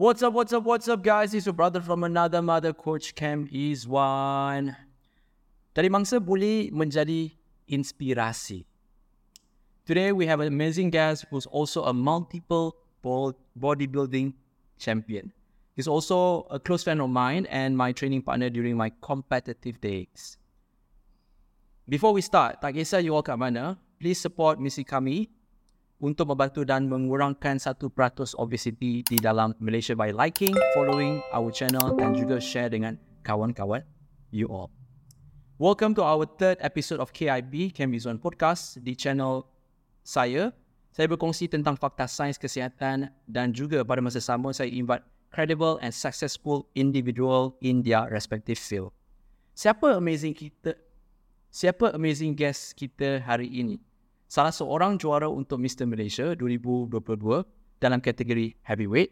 What's up, what's up, what's up, guys? It's your brother from another mother, Coach Cam Izwan. Dari mangsa boleh menjadi inspirasi. Today, we have an amazing guest who's also a multiple bo- bodybuilding champion. He's also a close friend of mine and my training partner during my competitive days. Before we start, tak kisah you all kat mana, please support misi kami untuk membantu dan mengurangkan 1% obesity di dalam Malaysia by liking, following our channel dan juga share dengan kawan-kawan you all. Welcome to our third episode of KIB, Cam Bizon Podcast di channel saya. Saya berkongsi tentang fakta sains kesihatan dan juga pada masa sama saya invite credible and successful individual in their respective field. Siapa amazing kita? Siapa amazing guest kita hari ini? Salah seorang juara untuk Mr. Malaysia 2022 dalam kategori heavyweight.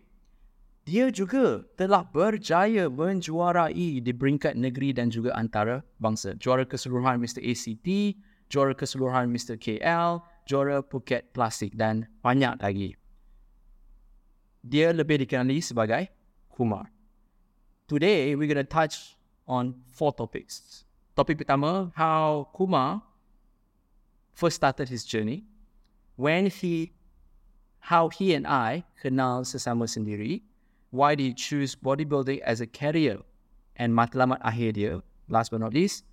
Dia juga telah berjaya menjuarai di peringkat negeri dan juga antara bangsa. Juara keseluruhan Mr. ACT, juara keseluruhan Mr. KL, juara Phuket Plastik dan banyak lagi. Dia lebih dikenali sebagai Kumar. Today, we're going to touch on four topics. Topik pertama, how Kumar first started his journey, when he, how he and I kenal sesama sendiri, why did he choose bodybuilding as a career, and matlamat akhir dia, last but not least,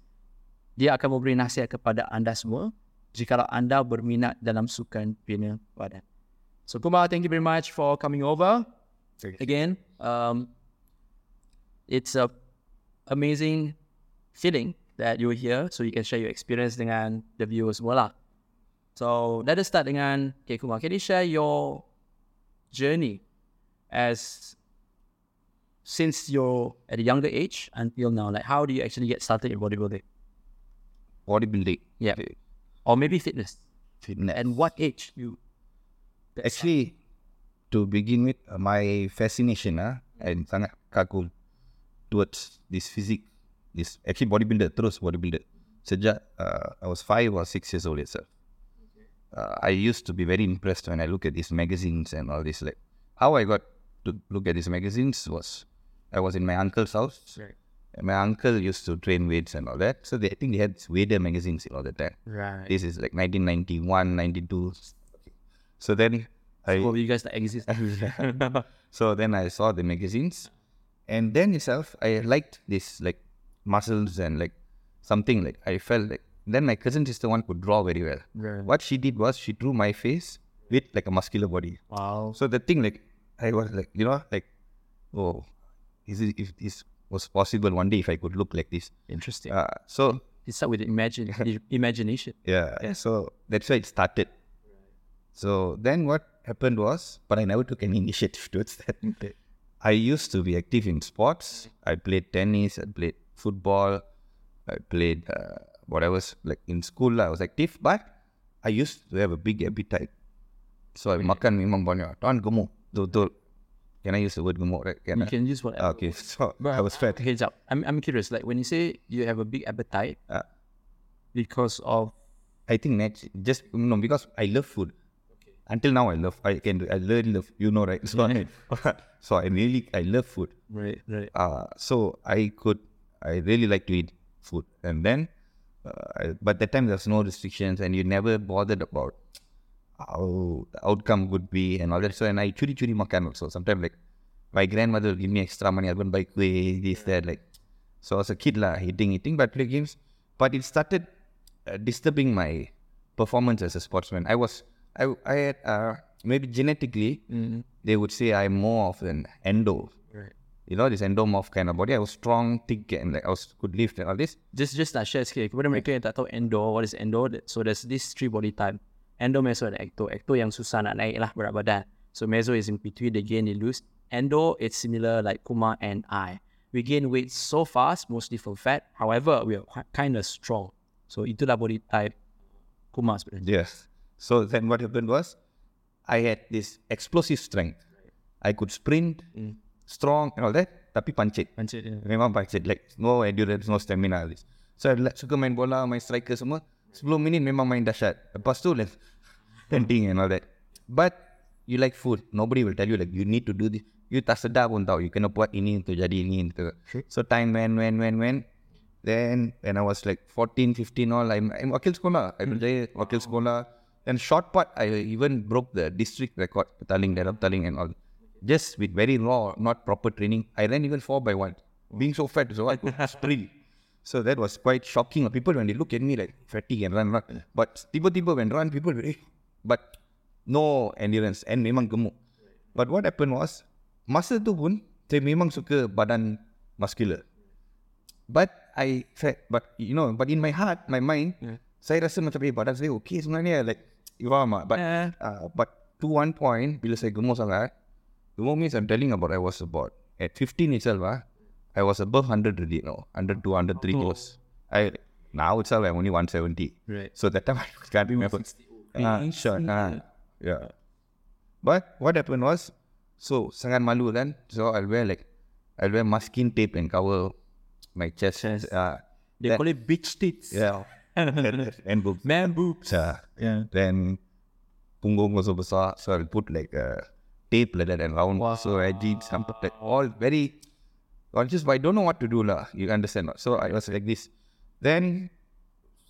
dia akan memberi nasihat kepada anda semua jika anda berminat dalam sukan bina badan. So Kumar, thank you very much for coming over again. Um, it's a amazing feeling that you're here so you can share your experience dengan the viewers semua lah. So let us start dengan okay, Kumar. Can you share your journey as since you're at a younger age until now? Like how do you actually get started in bodybuilding? bodybuilding. Yeah. Or maybe fitness. Fitness. And what age you Actually, to begin with, uh, my fascination ah, and sangat kagum towards this physique, this actually bodybuilder, terus bodybuilder. Sejak uh, I was five or six years old itself. Uh, I used to be very impressed when I look at these magazines and all this. Like how I got to look at these magazines was I was in my uncle's house. Right. And my uncle used to train weights and all that. So they, I think they had Weider magazines all the time. Right. This is like 1991, 92. So then I well, you guys that exist. so then I saw the magazines, and then itself I liked this like muscles and like something like I felt like then my cousin sister one could draw very well. Right. What she did was she drew my face with like a muscular body. Wow. So the thing like I was like you know like oh is it if this was possible one day if I could look like this. Interesting. Uh, so you start with imagine imagination. yeah, so that's why it started. So then what happened was, but I never took any initiative towards that. I used to be active in sports. I played tennis, I played football, I played uh, was Like in school, I was active, but I used to have a big appetite. So I makan memang banyak. Tuan gemuk, betul. Can I use the word gemuk, right? Can You I? can use whatever. Okay, so I was fat. Heads up. I'm I'm curious. Like when you say you have a big appetite Uh, because of I think next just no because I love food. Okay. Until now, I love. I can. I really love. You know, right? So, I, so I really I love food. right, right. Uh, so I could. I really like to eat food, and then, uh, I, but that time there's no restrictions, and you never bothered about how the outcome would be and all that. So, and I churi churi makan also. Sometimes like my grandmother will give me extra money. I go and buy kueh, this that like. So as a kid lah, eating eating, but play games. But it started uh, disturbing my performance as a sportsman. I was I I had uh, maybe genetically they would say I'm more of an endo. You know this endomorph kind of body. I was strong, thick, and like I was could lift and all this. Just just nak share sikit kepada mereka yang tak tahu endo, what is endo? So there's this three body type. Endo, meso dan ecto. Ecto yang susah nak naik lah berat badan. So meso is in between, they gain, they lose. Endo, it's similar like Kumar and I. We gain weight so fast, mostly from fat. However, we are kind of strong. So itulah body type Kumar sebenarnya. Yes. So then what happened was, I had this explosive strength. I could sprint, hmm. Strong and all that, tapi pancit. Pancit, yeah. Memang pancit. Like no endurance, no stamina. This. So I like, suka main bola, main striker semua. 10 minit memang main dahsyat. Lepas tu like, tenting and all that. But you like food. Nobody will tell you like you need to do this. you tak sedar pun tau. You kena buat ini untuk jadi ini. Untuk. So time when, when, when, when. Then when I was like 14, 15 all, I'm, I'm wakil sekolah. I'm mm. wakil sekolah. And short part, I even broke the district record, petaling, darab petaling and all. Just with very raw, not proper training. I ran even 4 by 1. Being so fat, so I could sprint. So that was quite shocking. People, when they look at me like fatty and run, run. But tiba-tiba when run, people, eh, but no endurance and memang gemuk. But what happened was, masa tu pun, saya memang suka badan muscular. But I felt, but you know, but in my heart, my mind, yeah. saya rasa macam eh badan saya okay sebenarnya, like, you faham tak? But, yeah. uh, but to one point, bila saya gemuk sangat, gemuk means I'm telling about I was about, at 15 itself, ah, I was above 100 already, no, 100 to 103 oh. I, now itself I'm only 170. Right. So that time I can't remember. Uh, sure. Uh, yeah. But what happened was, so sangat malu then. So I'll wear like, I'll wear masking tape and cover my chest. chest. Uh, they then, call it bitch tits. Yeah. and, boobs. Man boobs. Uh, yeah. Then punggung was besar. So I'll put like a tape that and round. Wow. So I did something like all very conscious, but I don't know what to do lah. You understand? So I was like this. Then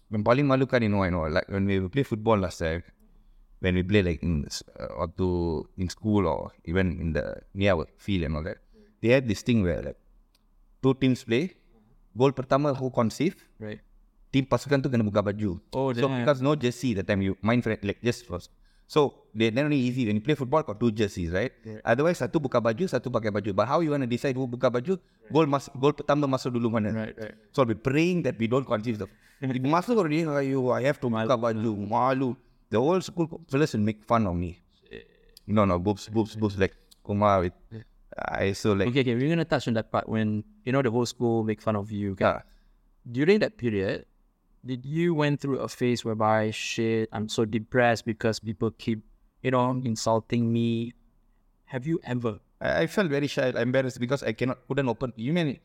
when paling malu kan you know I know like when we play football last time when we play like in uh, or to in school or even in the near field and all that, they had this thing where like two teams play. Goal pertama who conceive. Right. Team pasukan tu kena buka baju. Oh, so damn. because no jersey that time you mind friend like just first. So they not only easy when you play football got two jerseys, right? Yeah. Otherwise satu buka baju, satu pakai baju. But how you want to decide who buka baju? Right. Goal mas goal pertama masuk dulu mana? Right, right. So I'll be praying that we don't conceive the. masuk already, you I have to buka baju, malu the whole school fellas will make fun of me. No, no, boobs, boobs, boobs, like Kumar with. I so like. Okay, okay, we're gonna touch on that part when you know the whole school make fun of you. Okay? During that period, did you went through a phase whereby shit, I'm so depressed because people keep, you know, insulting me. Have you ever? I, I felt very shy, embarrassed because I cannot couldn't open. You mean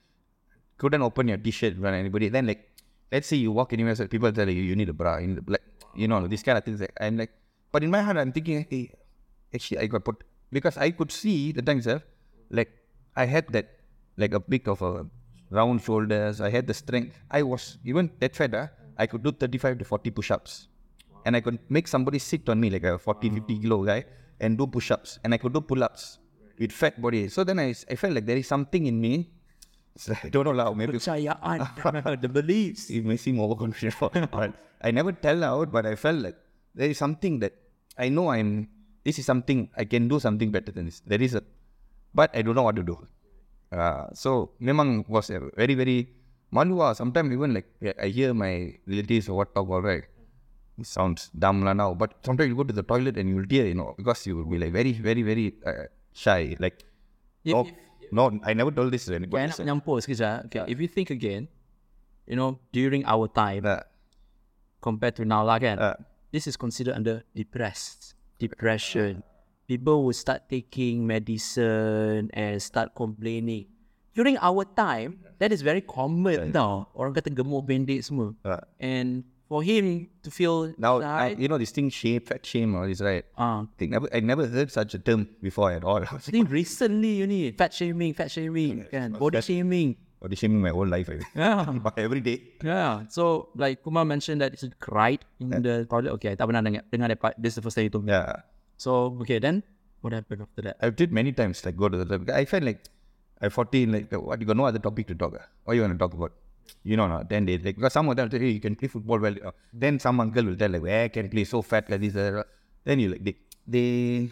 couldn't open your t-shirt when anybody? Then like, let's say you walk anywhere, so people tell you you need a bra, you black you know, this kind of things. I'm like, but in my heart, I'm thinking, hey, actually, I got put because I could see the itself, like I had that, like a bit of a round shoulders. I had the strength. I was even that fat. Uh, I could do 35 to 40 push-ups, and I could make somebody sit on me like a 40, 50 kilo guy and do push-ups, and I could do pull-ups with fat body. So then I, I felt like there is something in me I don't know how maybe the beliefs. It may seem overconfident, but I never tell out. But I felt like there is something that I know I'm. This is something I can do something better than this. There is a, but I don't know what to do. Uh, so memang was a very very malu ah. Sometimes even like I hear my relatives or what talk all right. It sounds dumb lah now, but sometimes you go to the toilet and you'll tear, you know, because you will be like very very very uh, shy. Like, if, oh, if, no, I never told this to anybody. Menyampur sekejap. Okay, if you think again, you know, during our time, uh, compared to now kan, uh, this is considered under depressed, depression. People will start taking medicine and start complaining. During our time, that is very common uh, tau. Orang kata gemuk pendek semua. Uh, and for him to feel now uh, you know this thing shame fat shame all this right? Uh, I, never, I never heard such a term before at all. I think recently you need fat shaming fat shaming kan? Body shaming. body shaming my whole life I think. yeah. Every day. Yeah. So like Kumar mentioned that it's cried in yeah. the toilet. Okay tak pernah dengar dengar part. This is the first time you told me. Yeah. So okay then what happened after that? I did many times like go to the I felt like I 14 like what you got no other topic to talk uh? what you want to talk about you know, no, then they like because some of them say, hey, you can play football well. Uh, then some uncle will tell like, where can play so fat like this. Uh, then you like they they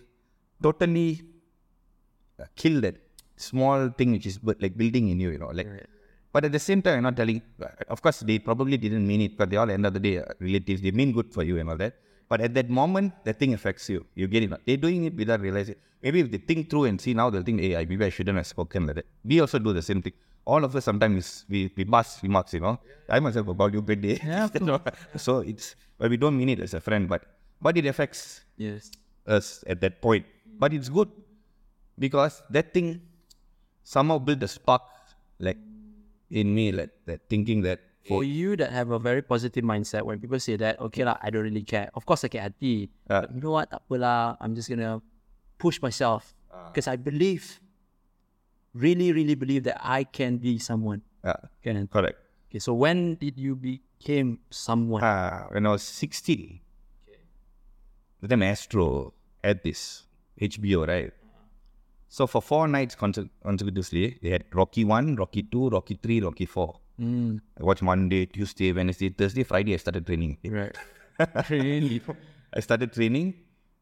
totally uh, kill that small thing which is like building in you, you know, like. Right. But at the same time, I'm not telling. Uh, of course, they probably didn't mean it, but they all end of the day uh, relatives. They mean good for you and all that. But at that moment, that thing affects you. You get it. They're doing it without realizing. Maybe if they think through and see now, they'll think, hey, maybe I shouldn't have spoken like that. We also do the same thing all of us sometimes we, we must remarks, you know. I myself about your birthday. Yeah, so it's but we don't mean it as a friend, but but it affects yes us at that point. But it's good because that thing somehow built a spark like in me, like that thinking that for you that have a very positive mindset when people say that, okay lah, I don't really care. Of course, I get hati. Uh, but you know what? Tak I'm just gonna push myself because uh, I believe really, really believe that I can be someone. Yeah, Can. correct. Okay, so when did you became someone? Uh, when I was 16, the time Astro had this HBO, right? So for four nights consecutively, they had Rocky 1, Rocky 2, Rocky 3, Rocky 4. Mm, I watched Monday, Tuesday, Wednesday, Thursday, Friday, I started training. right. really? I started training,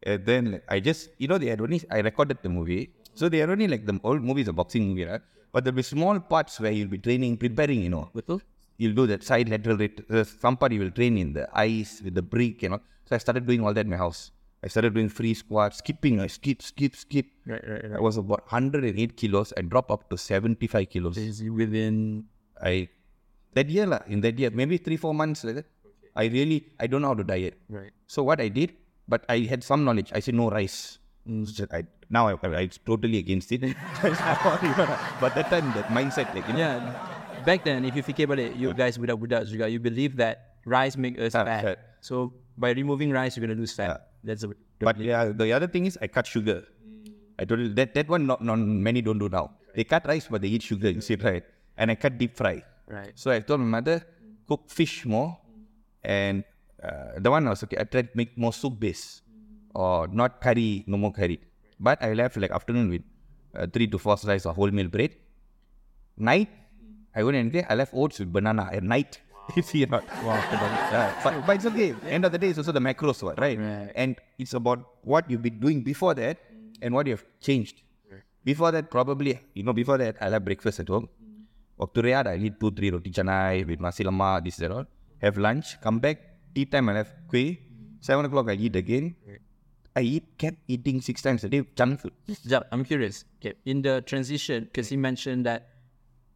and then I just, you know, they had only, I recorded the movie. So they had only like the old movie is a boxing movie, right? But there'll be small parts where you'll be training, preparing, you know. Betul? You'll do that side lateral, ret- uh, some part you will train in the ice with the brick, you know. So I started doing all that in my house. I started doing free squats, skipping, I skip, skip, skip. Right, right, I was about 108 kilos. I dropped up to 75 kilos. Is within I, that year, lah, in that year, maybe three, four months like that, I really, I don't know how to diet. right. So what I did, but I had some knowledge. I said no rice. So I, now I, I, I'm totally against it. but that time, that mindset, like, you know, Yeah. Back then, if you fikir balik, you guys budak-budak juga, you believe that rice make us Ah, fat. So by removing rice, you're gonna lose fat. That's a But yeah, the other thing is I cut sugar. I told you that that one not, not many don't do now. They cut rice but they eat sugar, you see right? And I cut deep fry. Right. So I told my mother cook fish more, and uh, the one was okay. I tried to make more soup base, or not curry, no more curry. But I left like afternoon with uh, three to four slices of wholemeal bread. Night, I went and I left oats with banana at night. If you see or not? Wow. Yeah, but, but it's okay. End of the day, it's also the macros, what, right? Right. And it's about what you've been doing before that and what you've changed. Before that, probably, you know, before that, I'll have breakfast at home. Waktu rehat, I'll eat two, three roti canai with nasi lemak, this, that, all. Have lunch, come back, tea time, I'll have kuih. Seven o'clock, I eat again. I eat, kept eating six times a day, junk food. Jap, I'm curious. Okay, in the transition, because he mentioned that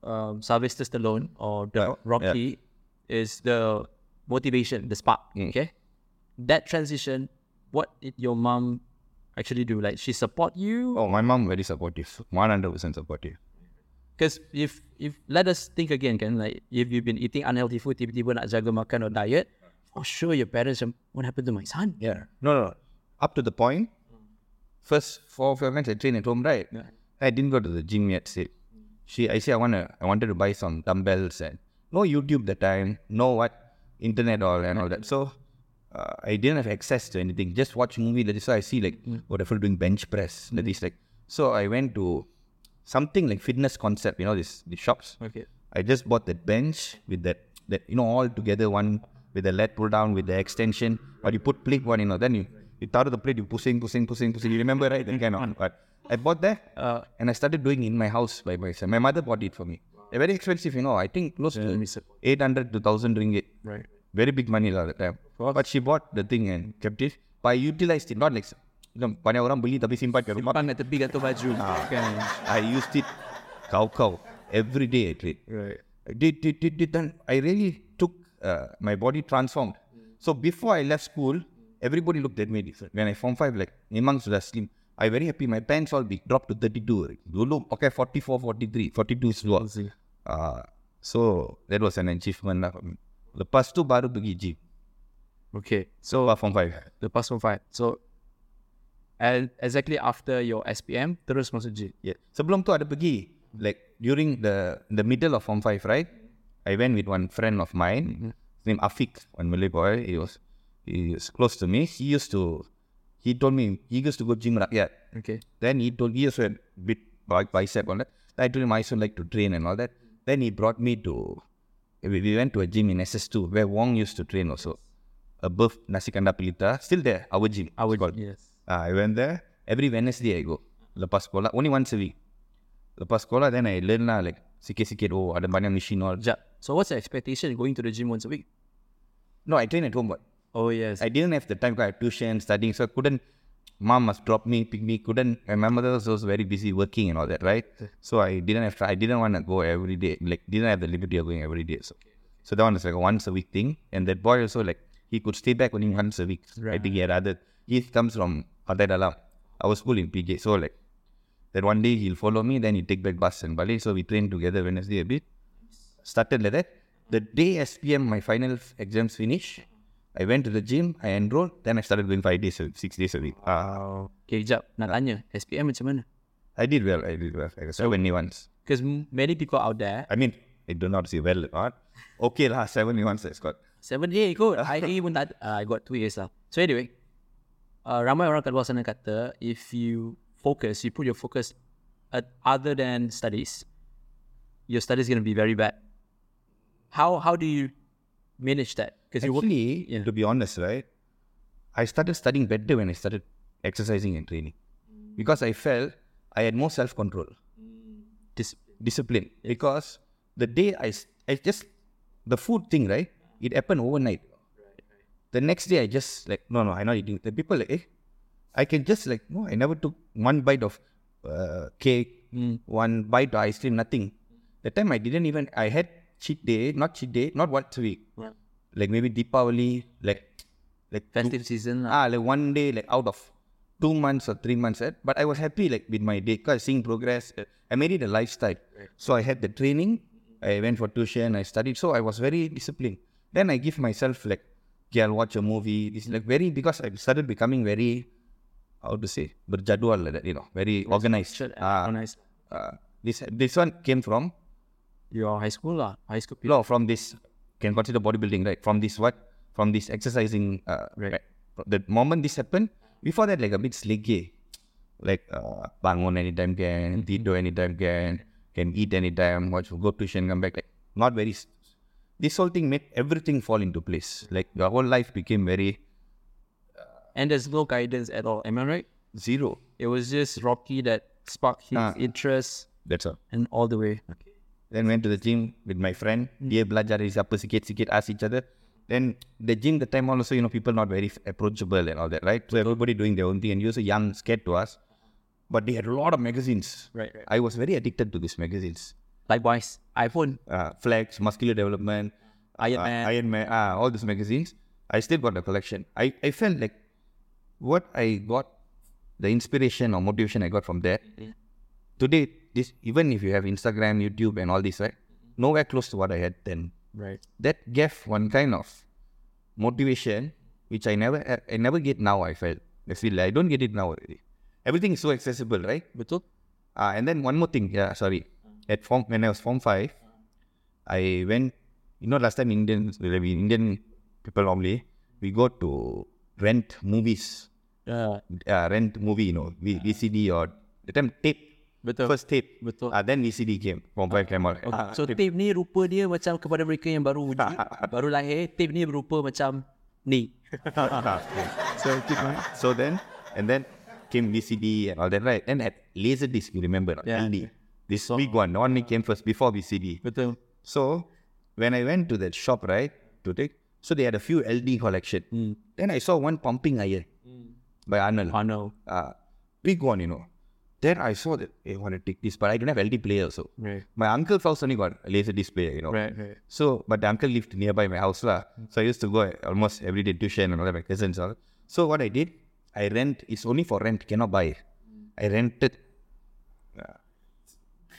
um, Sylvester Stallone or the Yeah, Rocky is the motivation, the spark. Mm. Okay, that transition, what did your mom actually do? Like she support you? Oh, my mom very supportive, 100% supportive. Because if if let us think again, can like if you've been eating unhealthy food, tiba-tiba nak jaga makan or diet, for sure your parents what happened to my son? Yeah. No, no, no. Up to the point, first four or five months I trained at home, right? Yeah. I didn't go to the gym yet. Say, she, I say I wanna, I wanted to buy some dumbbells and no YouTube that time, no what internet all and all that. So uh, I didn't have access to anything. Just watch movie. That is why I see like what people doing bench press. That is like. So I went to something like fitness concept. You know this the shops. Okay. I just bought that bench with that that you know all together one with the leg pull down with the extension. But you put plate one, you know, then you you out of the plate, you pushing, pushing, pushing, pushing. You remember right? That kind of. But I bought that Uh, and I started doing in my house by myself. My mother bought it for me. They're very expensive, you know. I think close me to eight hundred to thousand ringgit. right. Very big money lah that time. But she bought the thing and kept it. But I utilized it, not like banyak orang beli tapi simpan kat rumah. Simpan kat tepi gantung baju. Kan. I used it cow every day I train. Right. I did, did, did, did, then I really took uh, my body transformed. So before I left school, everybody looked at me different. When I form five, like memang sudah slim. I very happy. My pants all big, dropped to 32. Dulu pakai 44, 43, 42 seluar. Uh, so that was an achievement lah. Lepas tu baru pergi gym. Okay. So uh, form five. The past one five. So and exactly after your SPM, terus masuk gym. Yeah. Sebelum tu ada pergi. Like during the the middle of form five, right? I went with one friend of mine, mm-hmm. his name Afik, one Malay boy. He was he was close to me. He used to he told me he used to go gym rakyat. Okay. Then he told me he also had bit bi- bicep on that. I told him I also like to train and all that. Then he brought me to we, we went to a gym in SS2 where Wong used to train also. Above Nasi Kandar Pelita, still there, our gym. Our called. yes. Ah, I went there every Wednesday. I go lepas sekolah only once a week. Lepas sekolah then I learn lah like sikit-sikit. Oh ada banyak machine all. Jap. So what's the expectation going to the gym once a week? No, I train at home. But Oh yes. I didn't have the time. 'cause I had tuition, studying, so I couldn't. Mom must drop me, pick me. Couldn't. And my mother was also very busy working and all that, right? So I didn't have. I didn't want to go every day. Like didn't have the liberty of going every day. So, so that one was like a once a week thing. And that boy also like he could stay back only once a week. Right. I think he had other. He comes from Pantai Dalam. Our school in PJ. So like that one day he'll follow me. Then he take back bus and balik. So we train together Wednesday a bit. Started like that. The day SPM my final exams finish. I went to the gym, I enrolled, then I started going five days a week, six days a week. Uh, Okay, jap. Nak tanya, SPM macam mana? I did well, I did well. I got so many ones. Because many people out there, I mean, I do not say well or not. Okay lah, seven months I got. seven A kot. I pun tak, uh, I got two years lah. So anyway, uh, ramai orang kat luar sana kata, if you focus, you put your focus at other than studies, your studies going to be very bad. How how do you manage that? Because you work, Actually, yeah. to be honest, right, I started studying better when I started exercising and training because I felt I had more self control, dis- discipline. Because the day I I just, the food thing, right, it happened overnight. The next day, I just like, no, no, I'm not eating. The people like, eh, I can just like, no, I never took one bite of uh, cake, one bite of ice cream, nothing. The time I didn't even, I had cheat day, not cheat day, not once a week. Yeah. Like maybe Deepavali, like, like festive season ah, like one day, like out of two months or three months, eh? but I was happy like with my day because seeing progress. eh, I made it a lifestyle. So I had the training, I went for tuition, I studied. So I was very disciplined. Then I give myself like, okay, I'll watch a movie. This is like very because I started becoming very, how to say, berjadual like that, you know, very organized. Should- Ah, organized. ah, this this one came from Your high school lah, high school period. no from this can consider bodybuilding right from this what from this exercising uh, Right. right. the moment this happened before that like a bit sliggy like uh, bangun anytime can tidur anytime can can eat anytime watch go tuition come back like not very this whole thing made everything fall into place like the whole life became very And there's no guidance at all. Am I right? zero It was just Rocky that sparked his Ah. interest that's all and all the way. Okay. Then went to the gym with my friend. Dia belajar dari siapa sikit-sikit, ask each other. Then the gym, the time also, you know, people not very approachable and all that, right? So everybody doing their own thing and you also young, scared to us. But they had a lot of magazines. Right, right. I was very addicted to these magazines. Likewise, iPhone, Uh, Flex, Muscular Development, Iron uh, Man. Iron Man, ah, all these magazines. I still got the collection. I, I felt like what I got, the inspiration or motivation I got from there, today, this even if you have Instagram, YouTube, and all this, right? Nowhere close to what I had then. Right. That gave one kind of motivation which I never I never get now. I felt I feel like I don't get it now already. Everything is so accessible, right? Betul? Ah, and then one more thing. Yeah, sorry. At form when I was form five, I went. You know, last time Indians, we Indian people normally we go to rent movies. Yeah. Uh, rent movie, you know, V- VCD or the time tape. Betul. First tape. Betul. Ah, then VCD came. Form five came out. Ah, So tape ni rupa dia macam kepada mereka yang baru wujud, baru lahir, tape ni berupa macam ni. so keep going. So then, and then came VCD and all that, right? And at Laserdisc, you remember, not? Yeah. LD. This big one, the one that came first before VCD. Betul. So when I went to that shop, right, to take, so they had a few LD collection. Then I saw one pumping iron by Arnold. I know. Uh, ah, big one, you know. Then I saw that I want to take this, but I don't have LD player so. Right. My uncle's house only got a laser disc player, you know. Right, right. So, but the uncle lived nearby my house lah. So I used to go almost every day tuition and all that, my cousins all. So what I did, I rent. It's only for rent, cannot buy. Hmm. I rented.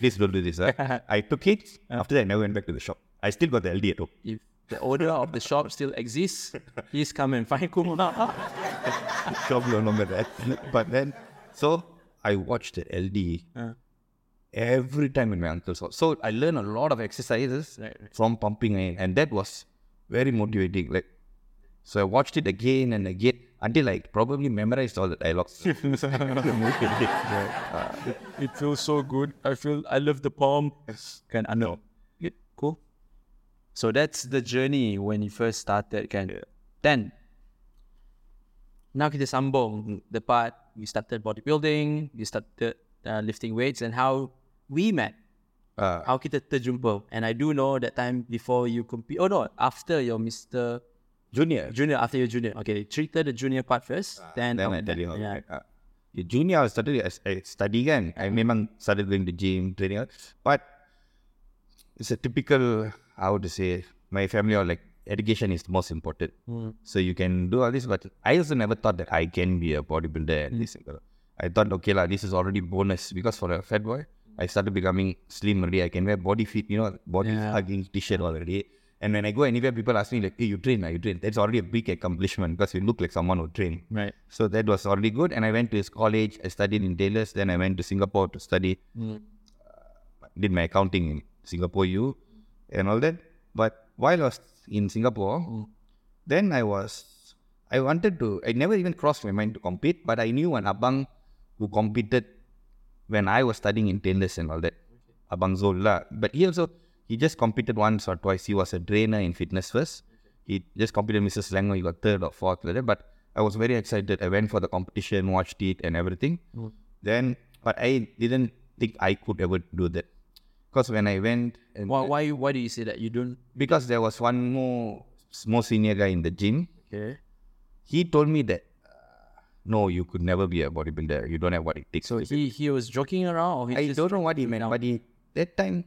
Please don't do this. Huh? I took it. After that, I never went back to the shop. I still got the LD at home. If the owner of the shop still exists, please come and find Kumuna. shop no longer there. But then, so I watched the LD Uh. every time in my uncle's house. So I learned a lot of exercises Right, right. from pumping iron, and that was very motivating. Like, so I watched it again and again until I probably memorized all the dialogues. It feels so good. I feel I love the palm. Can I know? Good. Cool. So that's the journey when you first started, kan? Then now kita sambung the part you started bodybuilding, you started uh, lifting weights, and how we met. Uh, How kita terjumpa. And I do know that time before you compete. Oh no, after your Mr. junior. Junior, after your junior. Okay, treated the junior part first. then Then um, I tell you how. Yeah. Uh, junior, I started as I study kan. I memang started going to gym, training. But it's a typical, how to say, my family are like, education is the most important. So you can do all this, but I also never thought that I can be a bodybuilder. And this. I thought, okay, lah, this is already bonus because for a fat boy, I started becoming slim already. I can wear body fit, you know, body Yeah. hugging t-shirt already. And when I go anywhere, people ask me like, hey, you train, you train. That's already a big accomplishment because you look like someone who train. Right. So that was already good. And I went to his college. I studied in Dallas. Then I went to Singapore to study. Uh, did my accounting in Singapore U and all that. But while I was in Singapore, then I was, I wanted to, I never even crossed my mind to compete, but I knew an abang who competed when I was studying in Taylor's and all that. Abang Zul lah. But he also, he just competed once or twice. He was a trainer in fitness first. He just competed Mrs. Selangor. He got third or fourth like. But I was very excited. I went for the competition, watched it and everything. Then, but I didn't think I could ever do that. Because when I went, and Why, why, why do you say that? You don't. because there was one more, more senior guy in the gym, Okay. he told me that, uh, no, you could never be a bodybuilder. You don't have what it takes. So he, he was joking around or he I don't know what he meant, now- but he, that time,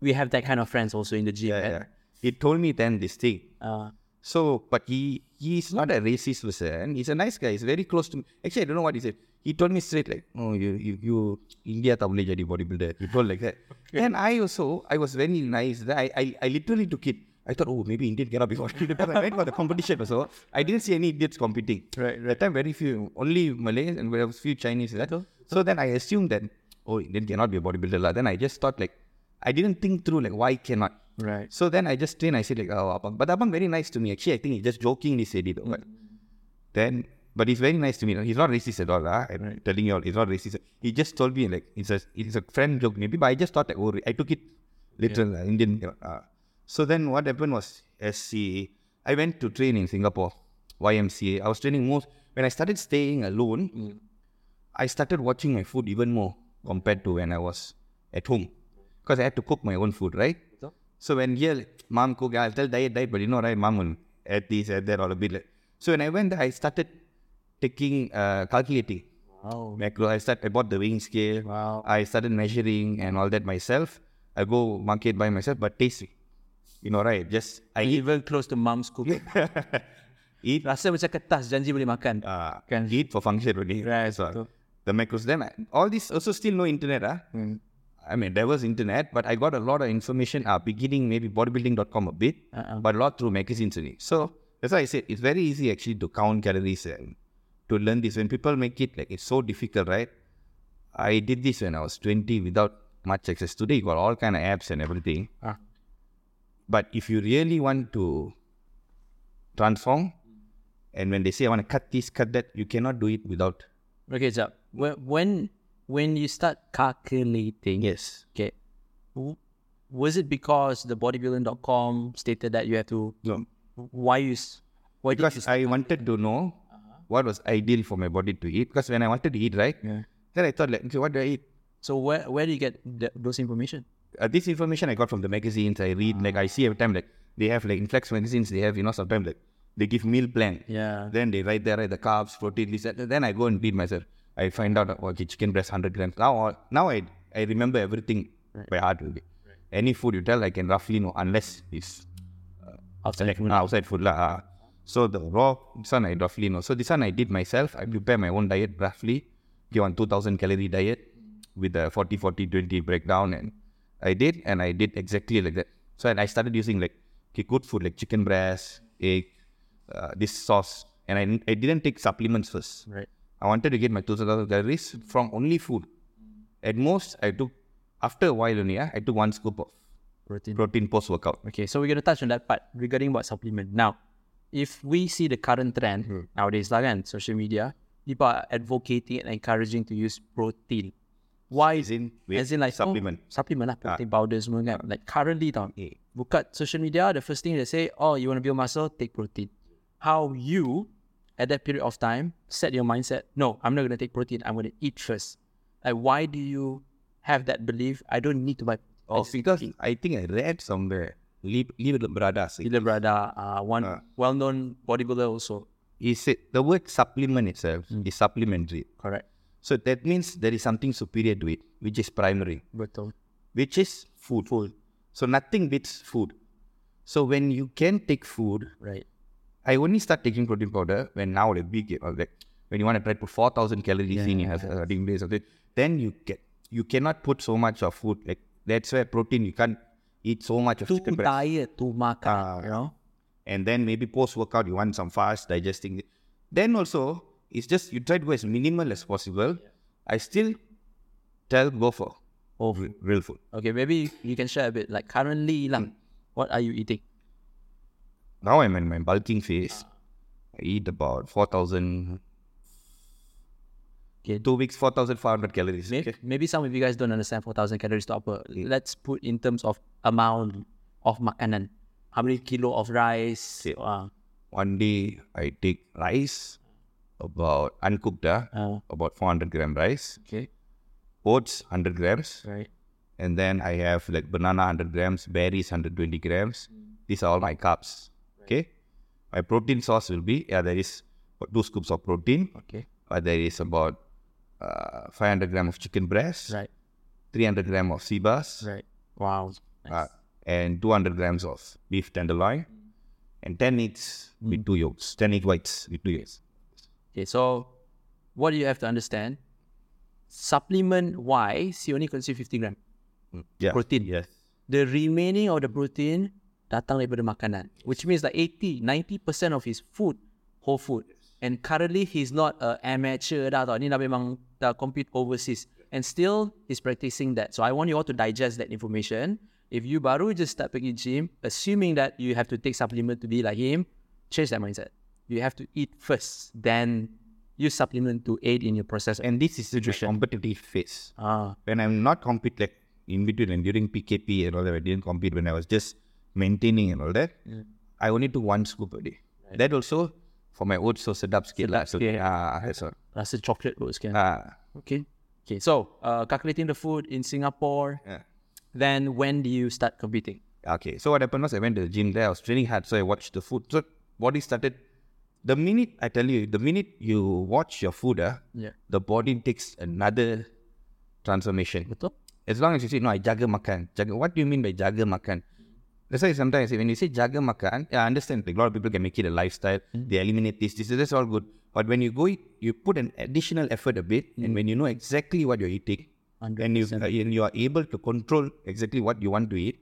we have that kind of friends also in the gym. yeah, right? yeah. he told me then this thing. Uh, So, but he he's not a racist person. He's a nice guy. He's very close to me. Actually, I don't know what he said. He told me straight like, "Oh, you you, you India boleh jadi bodybuilder." He told like that. And I also I was very nice. I I, I literally took it. I thought, oh, maybe Indian cannot be bodybuilder. Because I went for the competition also. I didn't see any Indians competing. Right, That time, very few, only Malays and very few Chinese. Right? So then I assumed that, oh, Indian cannot be a bodybuilder. Then I just thought like, I didn't think through like why cannot. right. So then I just trained. I said like, oh, Abang. But Abang very nice to me. Actually, I think he just jokingly said it. But then, but he's very nice to me. He's not racist at all. Ah, I'm telling you all, he's not racist. He just told me like, it's a, it's a friend joke maybe. But I just thought like, oh, I took it literal uh, Indian. Uh, so then what happened was, SC, I went to train in Singapore, YMCA. I was training most. When I started staying alone, I started watching my food even more compared to when I was at home. Because I had to cook my own food, right? So when here, like, mom cook, I'll tell diet, diet, but you know, right, mom will add this, add that, all a bit. Like. So when I went there, I started taking, uh, calculating Wow. macro. I started, I bought the weighing scale. Wow. I started measuring and all that myself. I go market by myself, but tasty. You know, right? Just, I eat, Even close to mom's cooking. eat, Rasa macam kertas, janji boleh makan. uh, Kan? eat for function only. Right, So, the macros. Then I, all this also still no internet. Ah, I mean there was internet, but I got a lot of information. Uh, beginning maybe bodybuilding.com a bit, Uh-uh. but a lot through magazines only. So that's why I said it's very easy actually to count calories and to learn this. When people make it like it's so difficult, right? I did this when I was 20 without much access. Today you got all kind of apps and everything. Ah. But if you really want to transform, and when they say I want to cut this, cut that, you cannot do it without. Okay, jap. When when you start calculating, Yes. okay, w- was it because the bodybuilding.com stated that you have to? No. Why you? Why? Because I wanted to know what was ideal for my body to eat. Because when I wanted to eat, right, Yeah. then I thought like, okay, what do I eat? So where where do you get the, those information? Uh, this information I got from the magazines. I read like I see every time like they have like in Flex magazines. They have you know sometimes like they give meal plan. Yeah. Then they write there right, the carbs, protein, this. Then I go and read myself. I find out okay, chicken breast, hundred grams. Now, uh, now I I remember everything by heart. Really. Any food you tell, I can roughly know unless it's Outside food. Ah, outside food lah. ah. So the raw this one I roughly know. So this one I did myself. I prepare my own diet roughly. Give on 2000 calorie diet with the 40 40 20 breakdown and I did and I did exactly like that. So and I started using like okay, good food like chicken breast, egg, uh, this sauce and I, I didn't take supplements first. Right. I wanted to get my 2000 calories from only food. At most I took after a while only, ah, I took one scoop of Protein. protein post workout. Okay, so we're going to touch on that part regarding what supplement. Now, if we see the current trend hmm. nowadays, lah kan, social media, people are advocating and encouraging to use protein. Why? As in, As in like supplement. Oh, supplement lah, ah. protein powder semua kan. Ah. Like currently tau, Okay. buka social media, the first thing they say, oh, you want to build muscle, take protein. How you, at that period of time, set your mindset, no, I'm not going to take protein, I'm going to eat first. Like, why do you have that belief? I don't need to buy Oh, I because I think I read somewhere. Leave, leave it brother. say. Gila Brada, uh, one Ah. well-known bodybuilder also. He said the word supplement itself Hmm. is supplementary. Correct. So that means there is something superior to it, which is primary, Betul. which is food. Food. So nothing beats food. So when you can take food, Right. I only start taking protein powder when now like big or like when you want to try to put four thousand calories in, you have a certain days of it. Then you get you cannot put so much of food like that's where protein you can't eat so much of To chicken breast. diet, to makan, Ah. you know? and then maybe post workout you want some fast digesting then also it's just you try to go as minimal as possible i still tell go for food. Real food. Okay, maybe you can share a bit. Like currently, lang, what are you eating? Now I'm in my bulking phase. I eat about 4,000, Okay. two weeks, 4,500 calories. Maybe, Okay. maybe some of you guys don't understand 4,000 calories to upper. Let's put in terms of amount of makanan. How many kilo of rice? Okay. Uh, One day I take rice, about uncooked, uh, uh, about 400 gram rice, okay. oats 100 grams, Right. and then I have like banana 100 grams, berries 120 grams. These are all my carbs. Okay. My protein source will be yeah, there is two scoops of protein. Okay. Uh, there is about uh, 500 gram of chicken breast, Right. 300 gram of sea bass, Right. Wow. uh, and 200 grams of beef tenderloin, and 10 eggs with two yolks, 10 egg whites with two yolks. Okay, so what do you have to understand? Supplement wise, he only consume 50 gram. Yeah. Protein. Yes. The remaining of the protein datang daripada makanan, which means like 80, 90% of his food, whole food. And currently, he's not a amateur dah tau. Ni dah memang dah compete overseas. And still, he's practicing that. So I want you all to digest that information. If you baru just start pergi gym, assuming that you have to take supplement to be like him, change that mindset. You have to eat first, then use supplement to aid in your process. And this is the competitive phase. ah, When I'm not compete like in between and during PKP and all that, I didn't compete when I was just maintaining and all that. I only took one scoop a day. That also for my oats so sedap sikit lah. So, sikit. ah, so, rasa chocolate kot sekian. ah, Okay. Okay. So, uh, calculating the food in Singapore. yeah. Then when do you start competing? Okay, so what happened was I went to the gym there. I was training hard, so I watched the food. So body started. The minute I tell you, the minute you watch your food, ah, Yeah. the body takes another transformation. Betul? As long as you say, no, I jaga makan. Jaga, what do you mean by jaga makan? That's why sometimes when you say jaga makan, I understand. Like, a lot of people can make it a lifestyle. They eliminate this, this, that's all good. But when you go, eat, you put an additional effort a bit, and when you know exactly what you're eating, and you, uh, and you are able to control exactly what you want to eat,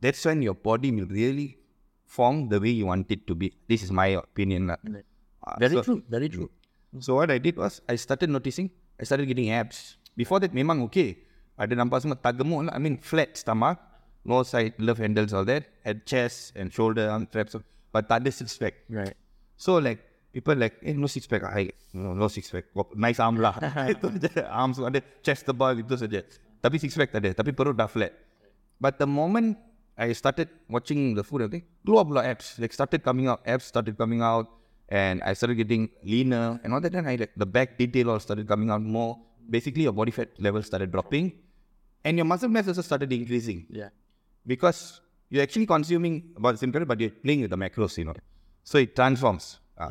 that's when your body will really form the way you want it to be. This is my opinion. Uh, Very so- true. Very true. So what I did was I started noticing I started getting abs. Before that memang okay. Ada nampak semua lah. I mean flat stomach, no side love handles all that, had chest and shoulder arm traps, but tak ada six pack. Right. So like people like eh no six pack, I no, no six pack. Nice arm lah. Arms ada chest tebal itu saja. Tapi six pack tak ada. Tapi perut dah flat. But the moment I started watching the food, I think keluar pula abs. Like started coming out, apps started coming out, and I started getting leaner and all that. Then I like the back detail all started coming out more. Basically, your body fat level started dropping, and your muscle mass also started increasing Yeah. Because you're actually consuming about the same calorie, but you're playing with the macros, you know. So it transforms uh,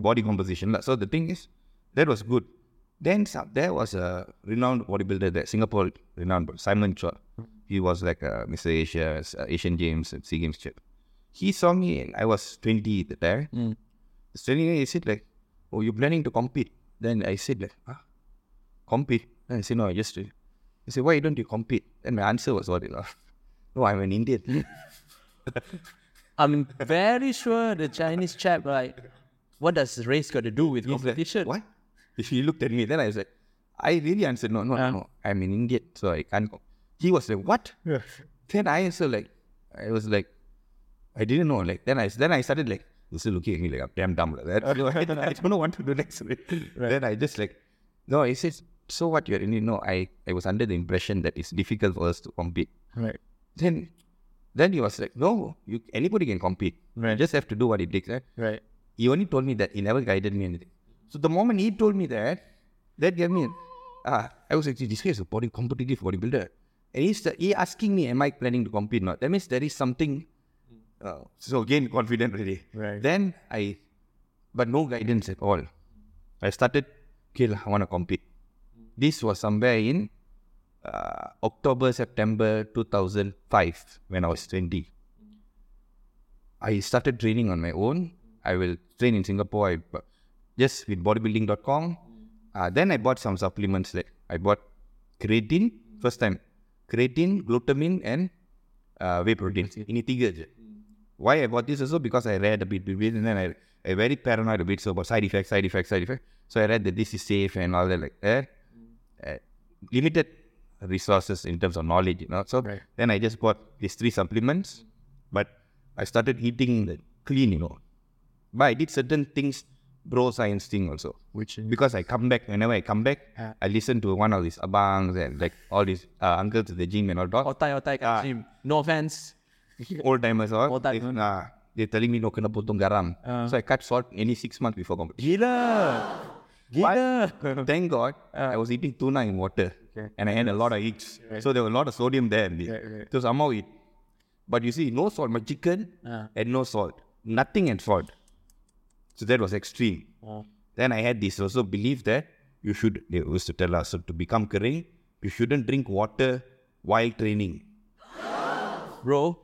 body composition. So the thing is, that was good. Then some, there was a renowned bodybuilder there, Singapore renowned Simon Chua. He was like a Mr. Asia, uh, Asian Games, and Sea Games chip. He saw me, and I was 20 at the time. Mm. Telling he said like, "Oh, you're planning to compete?" Then I said like, "Huh? Compete?" Then I said, "No, I just." He said, "Why don't you compete?" And my answer was what you know. No, I'm an Indian. I'm very sure the Chinese chap, like, what does race got to do with He's like, competition? what? If he looked at me. Then I was like, I really answered, no, no, Uh. no. I'm an Indian, so I can't go. He was like, what? Then I also like, I was like, I didn't know. Like then I then I started like, he's still looking at me like I'm damn dumb like that. I, I don't know what to do next. Then I just like, no. He says, so what? You're Indian? No, I I was under the impression that it's difficult for us to compete. Right. Then then he was like, no, you anybody can compete. You just have to do what it takes. Right? Right. He only told me that. He never guided me anything. So the moment he told me that, that gave me, ah, I was actually, this guy is a body competitive bodybuilder. And he's he asking me, am I planning to compete or not? That means there is something. Uh, so again, confident already. Right. Then I, but no guidance at all. I started, okay, I want to compete. This was somewhere in uh, October, September 2005 when I was 20. I started training on my own. I will train in Singapore. I just with bodybuilding.com. Uh, then I bought some supplements. Like I bought creatine first time, creatine, glutamine, and uh, whey protein. Ini. Why I bought this also because I read a bit, bit, bit and then I, I very paranoid a bit so about side effects, side effects, side effects. So I read that this is safe and all that like that. Uh, limited resources in terms of knowledge, you know. So Right. then I just bought these three supplements, but I started eating the clean, you know. But I did certain things bro science thing also. Which is Because I come back, whenever I come back, Yeah. I listen to one of these abangs and like all these uh, uncles at the gym and all that. otai otai kat Ah. gym. No offense. Old timers all. Old they, timers. uh, they're telling me no kena potong garam. Ah. so I cut salt any six months before competition. Gila. Gila. Thank God, I was eating tuna in water, And I had a lot of eggs. So there was a lot of sodium there. in it. Right, right. So somehow it. But you see, no salt. My chicken Ah. had no salt. Nothing had salt. So that was extreme. Oh. Then I had this also belief that you should. They used to tell us so to become kering, you shouldn't drink water while training. Bro.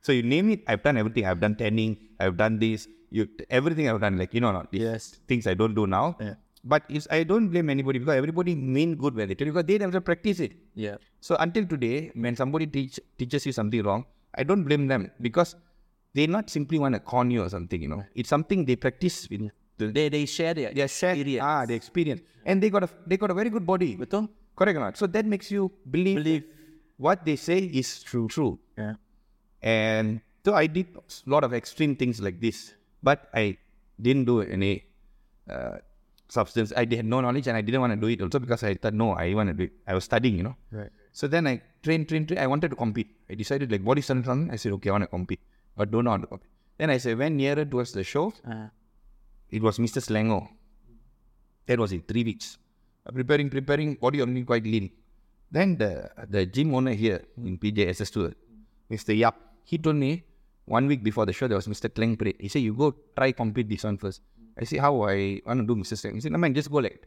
So you name it. I've done everything. I've done tanning. I've done this. You everything I've done. Like you know, not these Yes. things I don't do now. Yeah. But it's, I don't blame anybody because everybody mean good when they tell you because they themselves practice it. Yeah. So until today, when somebody teach teaches you something wrong, I don't blame them because they not simply want to con you or something. You know, it's something they practice with the, They they share their their share, experience. ah, the experience, and they got a they got a very good body. Betul? Correct or not? So that makes you believe, Believe. what they say is true. True. Yeah. And so I did a lot of extreme things like this, but I didn't do any uh, substance. I had no knowledge and I didn't want to do it also because I thought, no, I want to do it. I was studying, you know. Right. So then I trained, trained, trained. I wanted to compete. I decided like body strength. I said, okay, I want to compete, but don't know how to compete. Then I said, when nearer towards the show, Uh, it was Mr. Selangor. That was in three weeks. Uh, preparing, preparing, body only quite lean. Then the the gym owner here in PJSS2, Mr. Yap, he told me one week before the show there was Mr. Klang Parade. He said, You go try compete this one first. I see How I want to do Mr. Selangor? He said, No man, just go like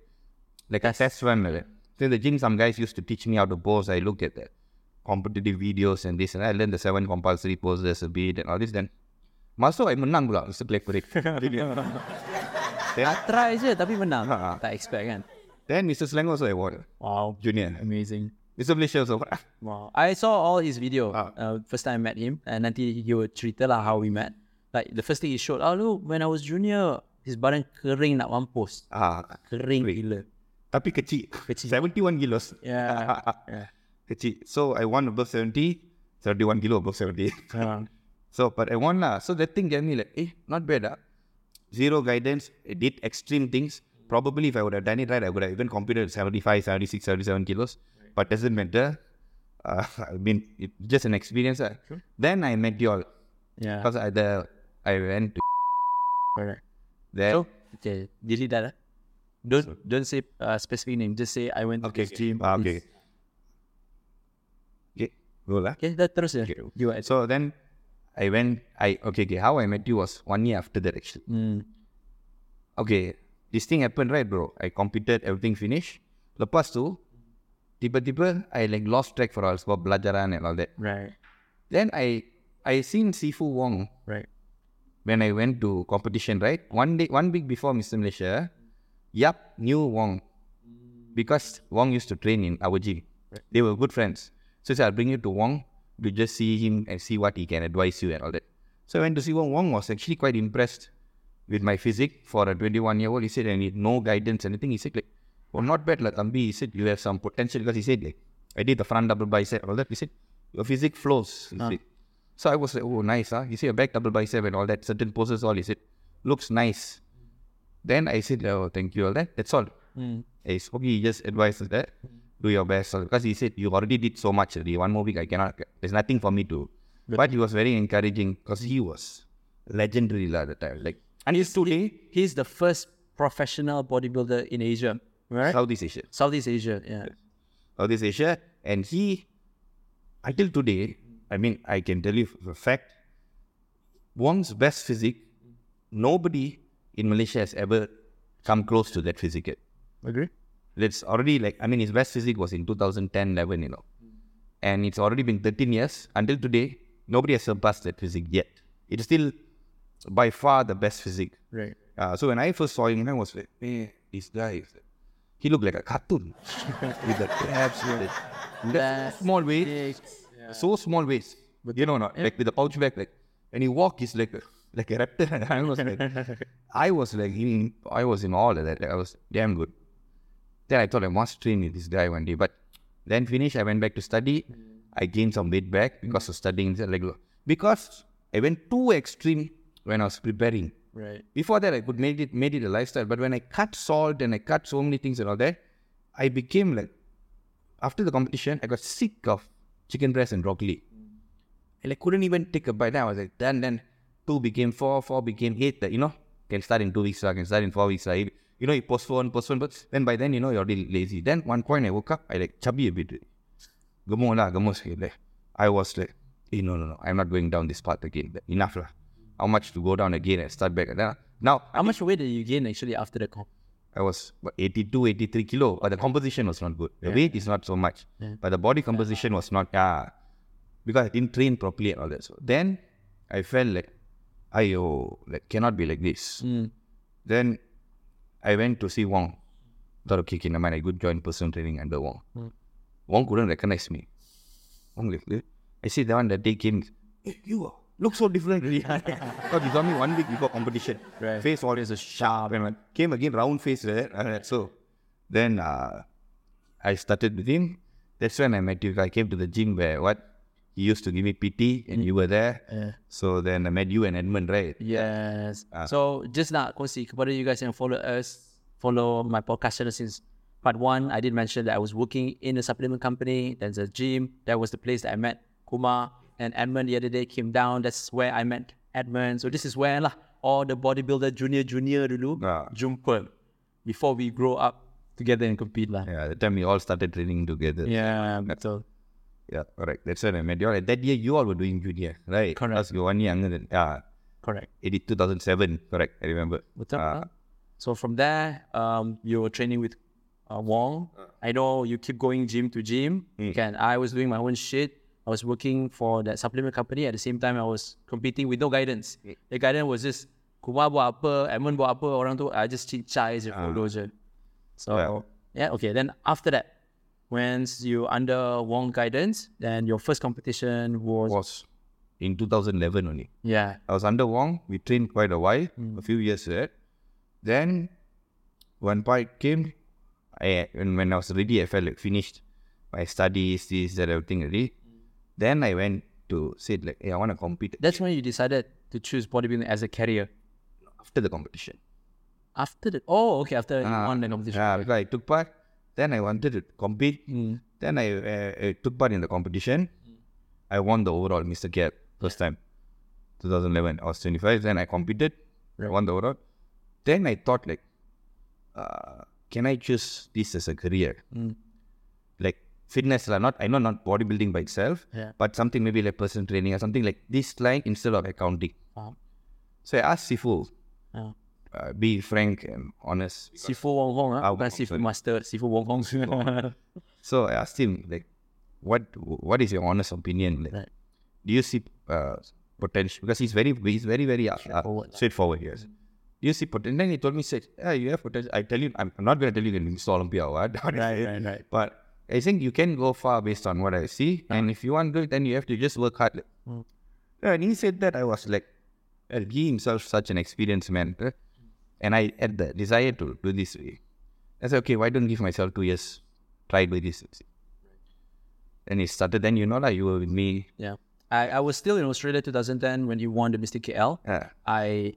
like a test run like that. So the gym some guys used to teach me how to pose. I looked at the competitive videos and this and I learned the seven compulsory poses a bit and all this then. Masuk I menang pula Mr. Klang Parade. I try je tapi menang. Ha. tak expect kan. Then Mr. Selangor also I won. Wow. Junior. Amazing. Mr. Malaysia also. Wow. I saw all his video. Ah. Uh, first time I met him. And nanti he would cerita lah how we met. Like the first thing he showed, oh look, when I was junior, his badan kering nak mampus. ah, Kering Kering. gila. tapi kecil. Kecil. 71 kilos. Yeah. yeah. kecil. So I won above 70, 31 kilo above 70. Uh, so, but I won lah. So that thing gave me like, eh, not bad ah. Zero guidance. I did extreme things. Probably if I would have done it right, I would have even competed at 75, 76, 77 kilos. But doesn't matter. Uh, I mean, it's just an experience. ah. Then I met you all. yeah. Because I, the, I went to Correct. There. So, okay. Delete that. Don't don't say uh, specific name. Just say I went to Okay. this gym. Ah, okay. Okay. Go lah. Okay, that terus je. Okay. You are. So then I went, I, okay, okay, how I met you was one year after that actually. Mm. Okay, this thing happened right bro. I competed, everything finished. Lepas tu, tiba-tiba I like lost track for all sebab belajaran and all that. Right. Then I, I seen Sifu Wong Right. When I went to competition, right? One day, one week before Mr. Malaysia, Yap knew Wong because Wong used to train in our gym. They were good friends. So he said, I'll bring you to Wong to just see him and see what he can advise you and all that. So I went to see Wong. Wong was actually quite impressed with my physique for a 21 year old. He said, I need no guidance, anything. He said, like, well, not bad, like, Ambi. He said, you have some potential because he said, like, I did the front double bicep, all that. He said, your physique flows. He ah. said. So I was like, oh, nice, huh? He said, a back double bicep and all that, certain poses, all. He said, looks nice. Then I said, oh, thank you, all that. That's all. Mm. I he just advised that. Do your best. Because he said, you already did so much already. One more week, I cannot. There's nothing for me to. But he was very encouraging because he was legendary at the time. Like, And he's today he's the first professional bodybuilder in Asia, right? Southeast Asia. Southeast Asia. Yeah. Southeast Asia. And he, until today, I mean, I can tell you for a fact, Wong's best physique, nobody in Malaysia has ever come close to that physique yet. Agree. It's already like, I mean, his best physique was in 2010 11, you know. And it's already been 13 years. Until today, nobody has surpassed that physique yet. It's still by far the best physique. Right. Uh, so when I first saw him, I was like, hey, this guy, he looked like a cartoon with the abs, small waist, so small waist. you know, not like with the pouch bag, like when he walk, he's like like a raptor. I was like, I was like, in, I was in awe of that. Like, I was damn good. Then I thought I must train with this guy one day, but Then finish, I went back to study. I gained some weight back because of studying. Like, because I went too extreme when I was preparing. Right. Before that, I could make it made it a lifestyle. But when I cut salt and I cut so many things and all that, I became like after the competition, I got sick of chicken breast and broccoli. And I couldn't even take a bite. Then I was like, then then two became four, four became eight. That you know can start in two weeks, so I can start in four weeks. Like, you know, you postpone, postpone, but then by then you know you're already lazy. Then one point I woke up, I like chubby a bit. Gemuk lah, gemuk sikit. Like, I was like, hey, no, no, no, I'm not going down this path again. Enough lah. How much to go down again and start back? Then, ah, now, How much weight did you gain actually after the comp? I was what, 82, 83 kilo, but the composition was not good. The weight is not so much, Yeah. but the body composition was not, yeah, because I didn't train properly and all that. So then I felt like, ayo, like cannot be like this. Mm. Then I went to see Wong. Thought, okay, okay, never mind, I could join personal training under Wong. Mm. Wong couldn't recognize me. Wong like, "Eh?" I see the one that day came, hey, you are, look so different. Because you saw me one week before competition. Right. Face always a sharp. And came again, round face. Right? Uh, so then uh, I started with him. That's when I met you. I came to the gym where what? He used to give me PT and you were there. Yeah. So then I met you and Edmund, right? Yes. Ah. so just nak kongsi kepada you guys yang follow us, follow my podcast channel since part one. I did mention that I was working in a supplement company. There's a gym. That was the place that I met Kumar and Edmund the other day came down. That's where I met Edmund. So this is where lah all the bodybuilder junior junior dulu Ah. jumpa before we grow up together and compete lah. Yeah, the time we all started training together. Yeah, betul. Yeah, correct. That's when I met you all. That year, you all were doing junior, right? Correct. Us, you one year younger than, yeah, Correct. 80, 2007, correct, I remember. Betul. Ah. ah. So from there, um, you were training with uh, Wong. I know you keep going gym to gym. And I was doing my own shit. I was working for that supplement company. At the same time, I was competing with no guidance. The guidance was just Kumar buat apa, Edmund buat apa, orang tu I just cincai je, ah. follow je. So Well. yeah, okay. Then after that, once you under Wong guidance, then your first competition was, Was in 2011 only. yeah, I was under Wong. We trained quite a while, a hmm. few years there. Then one part came, I, when, when I was ready, I felt like finished my studies, this, that, everything already. Then I went to say like, hey, I want to compete that's when you decided to choose bodybuilding as a career. after the competition. After the oh okay after you Ah, won the competition. Yeah, because I took part. Then I wanted to compete. Mm. Then I, uh, I took part in the competition. I won the overall Mr. Cap first time, 2011. I was 25. Then I competed. I won the overall. Then I thought like, uh, can I choose this as a career? Mm. Fitness, not I know not bodybuilding by itself, Yeah. but something maybe like personal training or something like this line instead of accounting. Faham. So I asked Sifu, Yeah. uh, be frank and honest. Sifu Wong Hong Ah, bukan Sifu. Master, Sifu Wong Hong. So I asked him like, what what is your honest opinion? Like, Right. do you see uh, potential? Because he's very he's very very uh, Straightforward. uh, straightforward. Yes. Do you see potential? Then he told me, said, yeah, you have potential. I tell you, I'm, I'm not going to tell you you can Mr. Olympia or what. Right, right, right. But I think you can go far based on what I see. And if you want to, then you have to just work hard. Mm. And he said that I was like, well, he himself such an experienced man. right? And I had the desire to do this. I said, okay, why don't give myself two years? Try do this. And he started, then you know, like, you were with me. yeah. I, I was still in Australia 2010 when you won the Mr. KL. Yeah. I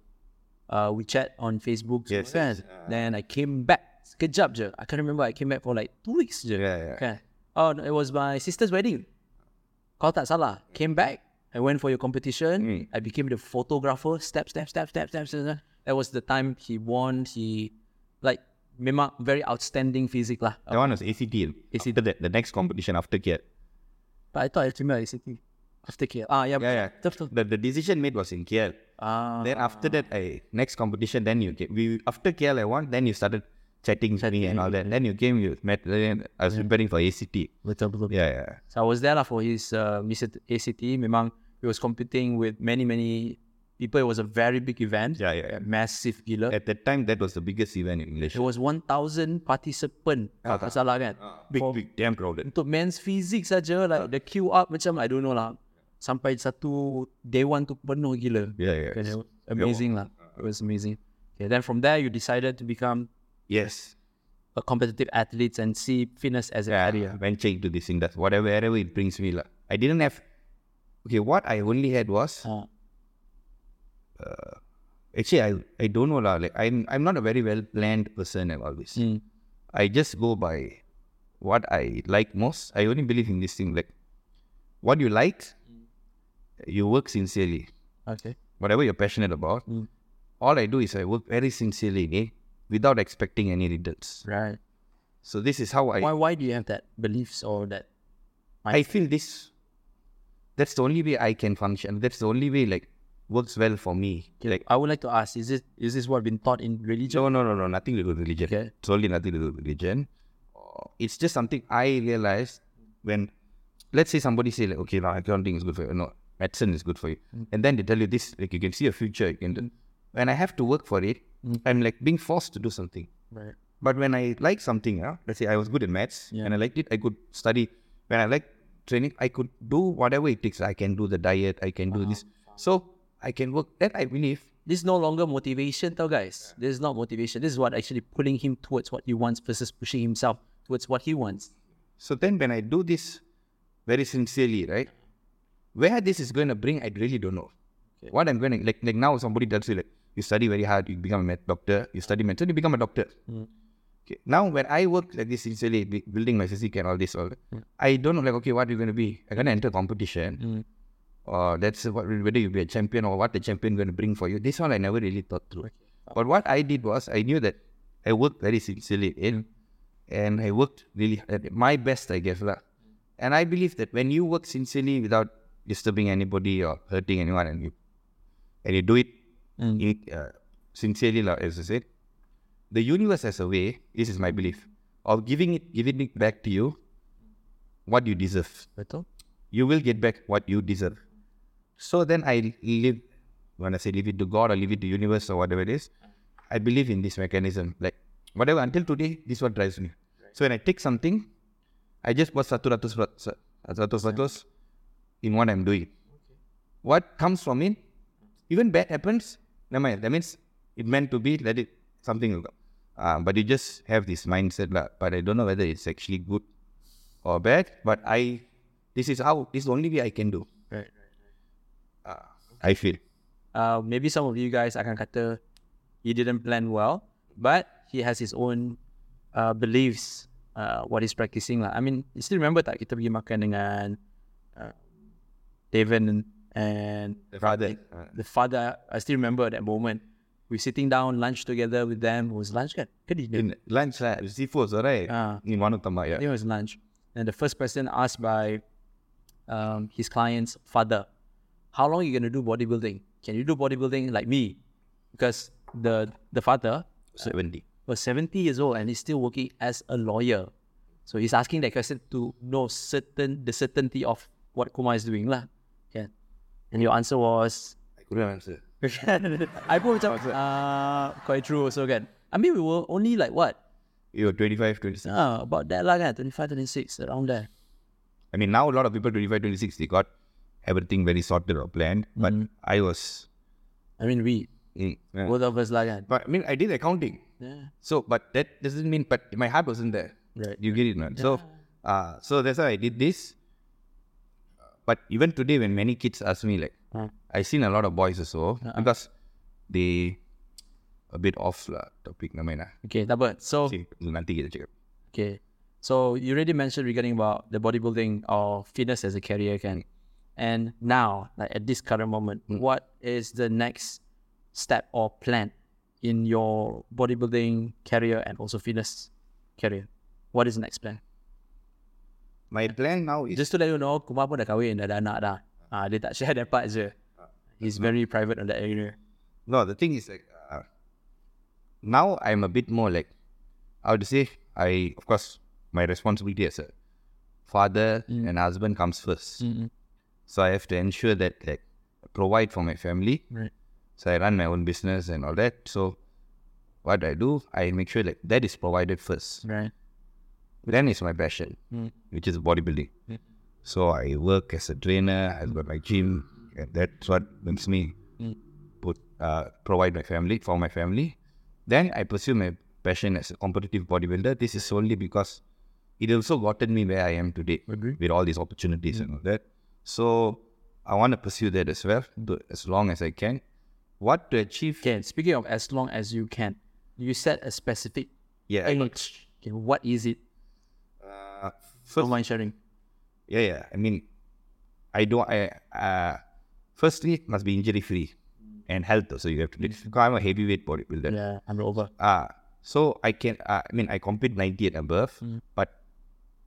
uh, we chat on Facebook. Yes, semua kan. yes. Then I came back sekejap je. I can't remember. I came back for like two weeks je. Yeah, yeah. Okay. Oh, no, it was my sister's wedding. Kau tak salah. Came back. I went for your competition. Mm. I became the photographer. Step, step, step, step, step, step. That was the time he won. He like memang very outstanding physique lah. That one was ACT. After that, the next competition after KL. But I thought I out ACT after KL. Ah, yeah. Yeah, yeah. Betul, betul. The, the decision made was in KL. Ah, Then after that, I next competition. Then you came. We after KL I won. Then you started chatting with me and all that. Then you came. You met. Then I was preparing for ACT. betul, betul. Yeah, yeah. So I was there lah for his uh. ACT. Memang he was competing with many many people. It was a very big event. Yeah, yeah, yeah. Massive gila. At that time, that was the biggest event in English. It was 1,000 participant. Ah, tak salah kan? Ah, ah. Big, For- big, damn crowded. Untuk men's physique saja like the queue up macam I don't know lah. Sampai satu day one tu penuh gila. Yeah, yeah. Kan, it was amazing lah. It was amazing. Okay, then from there you decided to become Yes. a competitive athletes and see fitness as a yeah, career. venture into this thing. That's whatever wherever it brings me. lah. I didn't have okay, what I only had was Uh, actually I, I don't know lah. Like I'm I'm not a very well planned person and this. mm, I just go by what I like most. I only believe in this thing like what you like, you work sincerely. okay. Whatever you're passionate about, Mm. all I do is I work very sincerely eh, without expecting any returns. Right. So this is how I Why why do you have that beliefs or that I feel this that's the only way I can function. That's the only way like works well for me. Like I would like to ask, is this is this what been taught in religion? no no no no nothing to do with religion. Okay. It's only nothing to do with religion. Uh, It's just something I realized when let's say somebody say like okay now accounting is good for you. No, medicine is good for you. And then they tell you this, like you can see a future, you can when I have to work for it, Mm. I'm like being forced to do something. Right. But when I like something, yeah, let's say I was good in maths Yeah. and I liked it, I could study. When I like training, I could do whatever it takes. I can do the diet, I can do this. So I can work. That I believe. This is no longer motivation, though, guys. This is not motivation. This is what actually pulling him towards what he wants versus pushing himself towards what he wants. So then when I do this very sincerely, right? Where this is going to bring, I really don't know. Okay. What I'm going to, like, like now somebody tells you, like, you study very hard, you become a med- doctor, you study medicine, you become a doctor. Mm. Okay. Now, when I work like this sincerely, bu- building my physique and all this, all, I don't know, like, okay, what are you going to be? I'm going to enter competition. Mm. Or that's what, whether you be a champion or what the champion going to bring for you. This one I never really thought through. But what I did was, I knew that I worked very sincerely in, and I worked really at my best, I guess. lah. And I believe that when you work sincerely without disturbing anybody or hurting anyone, and you and you do it, Mm. it, uh, sincerely, as I said, the universe has a way. This is my belief of giving it, giving it back to you, what you deserve. Betul? You will get back what you deserve. So then I live. When I say leave it to God or leave it to universe or whatever it is, I believe in this mechanism. Like whatever until today, this is what drives me. So when I take something, I just put satu ratus per- sa- satu ratus in what I'm doing. What comes from it, even bad happens, never mind. That means it meant to be. Let it something will come. Uh, but you just have this mindset, lah. But I don't know whether it's actually good or bad. But I, this is how this is the only way I can do. Right. right, Uh, I feel. Uh, maybe some of you guys akan kata he didn't plan well, but he has his own uh, beliefs, uh, what he's practicing lah. I mean, you still remember tak kita pergi makan dengan uh, Devon and, The father. Uh, the father? I still remember that moment. We sitting down lunch together with them. It was lunch kan? Dinner? in lunch, lah, seafood, right? Ah. In one of them, yeah. it was lunch. And the first person asked by um, his client's father, "How long are you gonna do bodybuilding? Can you do bodybuilding like me?" Because the the father 70. was 70 years old and he's still working as a lawyer. So he's asking that question to know certain the certainty of what Kumar is doing lah. Okay. And your answer was I couldn't answer. I pun macam uh, quite true also again. I mean we were only like what? You were 25, 26. Ah, about that lah kan, 25, 26 around there. I mean, now a lot of people 25, 26, they got everything very sorted or planned. But I was. I mean we Mm, yeah. both of us lah kan. But I mean, I did accounting. Yeah. So, but that doesn't mean, but my heart wasn't there. Right. You get it, man. So, uh, so that's why I did this. But even today, when many kids ask me, like, Uh. I seen a lot of boys also because they a bit off lah topic nama lah. Okay, apa. So See, nanti kita cakap. okay. So you already mentioned regarding about the bodybuilding or fitness as a career can. And now, like at this current moment, what is the next step or plan in your bodybuilding career and also fitness career? What is the next plan? My plan now is Just to let you know, Kumar pun dah kahwin, dah ada anak dah. Ah, dia tak share that part je. He's very private on that area. no. The thing is like uh, now I'm a bit more like I would say I of course my responsibility as a father and husband comes first. Mm-mm. So I have to ensure that like provide for my family. Right. So I run my own business and all that. So what I do, I make sure like that is provided first. Right. Then is my passion, Mm. which is bodybuilding. So I work as a trainer. I've got my gym. And that's what makes me Mm. put uh, provide my family for my family. Then I pursue my passion as a competitive bodybuilder. This is solely because it also gotten me where I am today with all these opportunities and all that. So I want to pursue that as well, to, as long as I can. What to achieve? Okay, speaking of as long as you can, you set a specific Yeah, age. Okay, what is it? Uh, first, mind sharing. yeah, yeah. I mean, I don't. I uh, firstly it must be injury free and health. So you have to. Because I'm a heavyweight bodybuilder. Yeah, I'm over. Ah, so I can. Uh, I mean, I compete 90 and above, but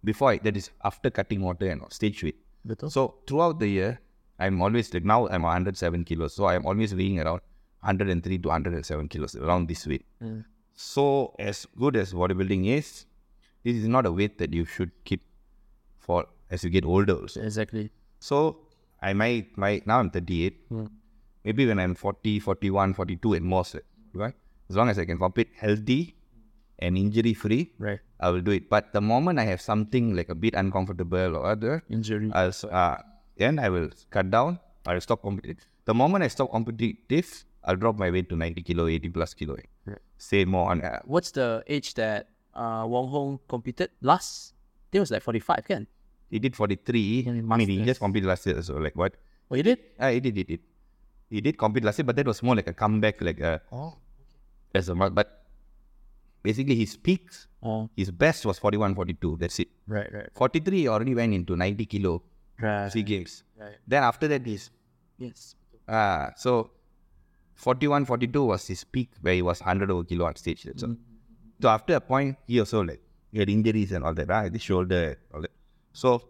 before I, that is after cutting water and stage weight. Betul? So throughout the year, I'm always like now I'm 107 kilos, so I'm always weighing around 103 to 107 kilos around this weight. So as good as bodybuilding is, this is not a weight that you should keep for as you get older. Also. Exactly. So I might, might now I'm 38. Maybe when I'm 40, 41, 42 at most, right? As long as I can compete healthy and injury free, Right. I will do it. But the moment I have something like a bit uncomfortable or other, Injury. I'll, uh, then I will cut down. I will stop competing. The moment I stop competitive, I'll drop my weight to 90 kilo, 80 plus kilo. Right. Stay more on. Uh, What's the age that uh, Wong Hong competed last? I it was like 45, can? he did 43. Yeah, I mean, he just competed last year. So like what? Oh, you did? Uh, he did, he did. He did compete last year, but that was more like a comeback, like a Oh. as a mar- but basically his peaks, Oh, his best was 41, 42. That's it. right, right. 43 he already went into 90 kilo Right. three games. Right. Then after that he's Yes. ah so 41, 42 was his peak where he was 100 over kilo on stage. That's all. So after a point he also like had injuries and all that, right? The shoulder, all that. So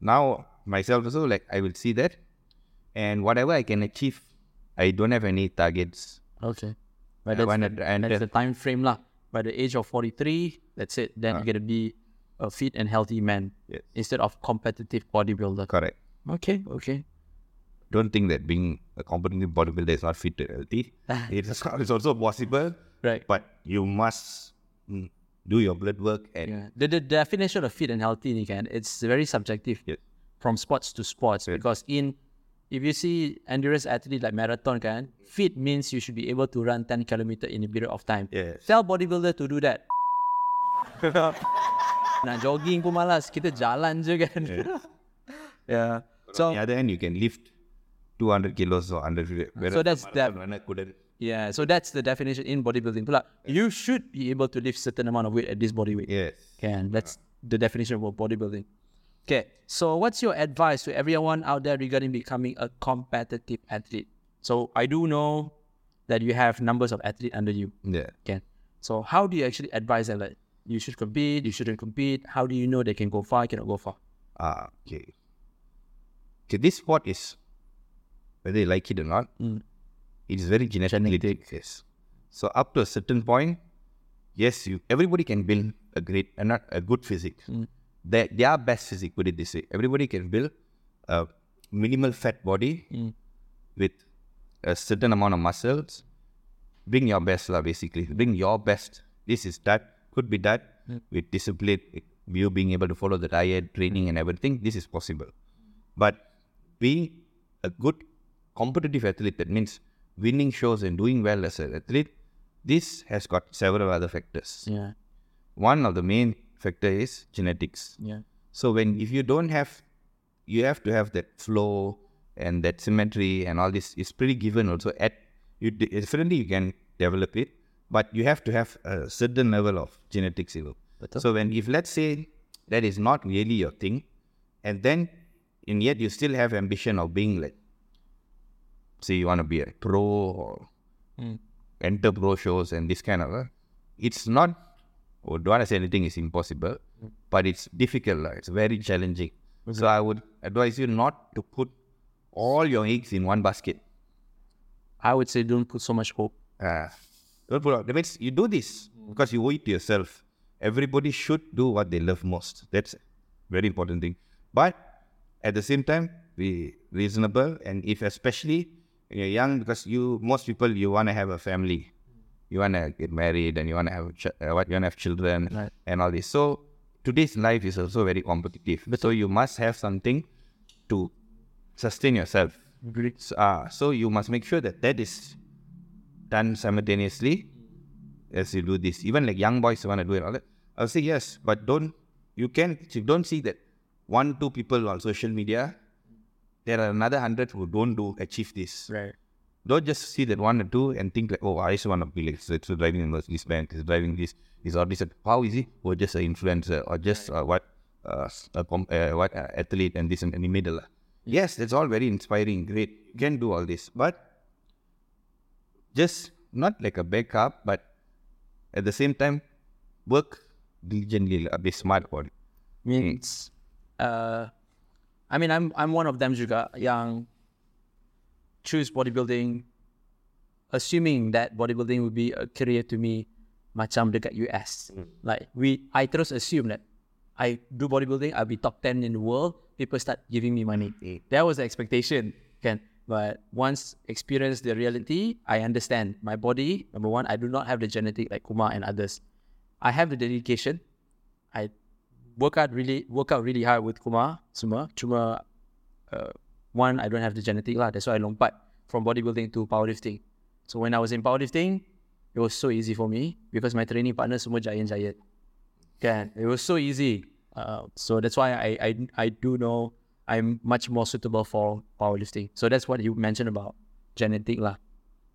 now myself also like I will see that and whatever I can achieve, I don't have any targets. Okay. But that's, the, and that's the- time frame lah. By the age of 43, that's it. Then ah. you're going to be a fit and healthy man Yes. instead of competitive bodybuilder. Correct. Okay, okay. don't think that being a competitive bodybuilder is not fit and healthy. it's, it's also possible, Right. but you must mm, do your blood work and Yeah. The, the definition of fit and healthy, ni kan, it's very subjective Yes. from sports to sports because in if you see endurance athlete like marathon kan, fit means you should be able to run 10 kilometer in a period of time. Yes. Tell bodybuilder to do that. Nak jogging pun malas, kita jalan je kan. yeah. So on the other hand, you can lift 200 kilos or 100 whereas So that's a that- marathon runner couldn't. Yeah, so that's the definition in bodybuilding. Pula, you should be able to lift certain amount of weight at this body weight. Yes. Can that's the definition of bodybuilding. Okay, so what's your advice to everyone out there regarding becoming a competitive athlete? So I do know that you have numbers of athletes under you. Yeah. Can so how do you actually advise them that you should compete, you shouldn't compete? How do you know they can go far, cannot go far? Ah, okay. Okay, this sport is, whether you like it or not, it is very genetically yes. So up to a certain point, yes, you everybody can build a great and not a good physique. Hmm. They they are best physique, put it this way. Everybody can build a minimal fat body hmm. with a certain amount of muscles. Bring your best, lah, basically. Bring your best. This is that could be that hmm. with discipline, you being able to follow the diet, training, and everything. This is possible. But being a good competitive athlete, that means winning shows and doing well as an athlete, this has got several other factors. Yeah, One of the main factor is genetics. yeah, So when if you don't have, you have to have that flow and that symmetry and all this is pretty given also. At you definitely you can develop it, but you have to have a certain level of genetics. Betul. So when if let's say that is not really your thing, and then and yet you still have ambition of being like, say you want to be a pro or enter pro shows and this kind of, uh, it's not. Or don't want to say anything is impossible, but it's difficult. lah. It's very challenging. So I would advise you not to put all your eggs in one basket. I would say don't put so much hope. Uh, don't put out. That means you do this because you owe it to yourself. Everybody should do what they love most. That's very important thing. But at the same time, be reasonable. And if especially you're young, because you most people you want to have a family, you want to get married, and you want to have ch- uh, what you want to have children Right. and all this. So today's life is also very competitive. So you must have something to sustain yourself. So, uh, so you must make sure that that is done simultaneously as you do this. Even like young boys want to do it. All that. I'll say yes, but don't. You can. You don't see that one, two people on social media. There are another hundred who don't do achieve this. Right. Don't just see that one or two and think like, oh, I just want to be like so, so driving this Benz, he's driving this, he's all this. How is he? Or just an influencer, or just uh, what, uh, a uh, what uh, athlete and this and in the middle. Yes, that's all very inspiring, great. You can do all this, but just not like a backup, but at the same time, work diligently, uh, be smart about it. means uh I mean I'm I'm one of them juga yang choose bodybuilding assuming that bodybuilding would be a career to me macam dekat US. Hmm. Like we I terus assume that I do bodybuilding, I'll be top 10 in the world, people start giving me money. Hmm. That was the expectation, kan? But once experience the reality, I understand my body, number one, I do not have the genetic like Kumar and others. I have the dedication. I work out really work out really hard with Kumar semua. Cuma uh, one I don't have the genetic lah. That's why I lompat from bodybuilding to powerlifting. So when I was in powerlifting, it was so easy for me because my training partner semua giant-giant. Kan? It was so easy. Uh, so that's why I, I I do know I'm much more suitable for powerlifting. So that's what you mentioned about genetic lah.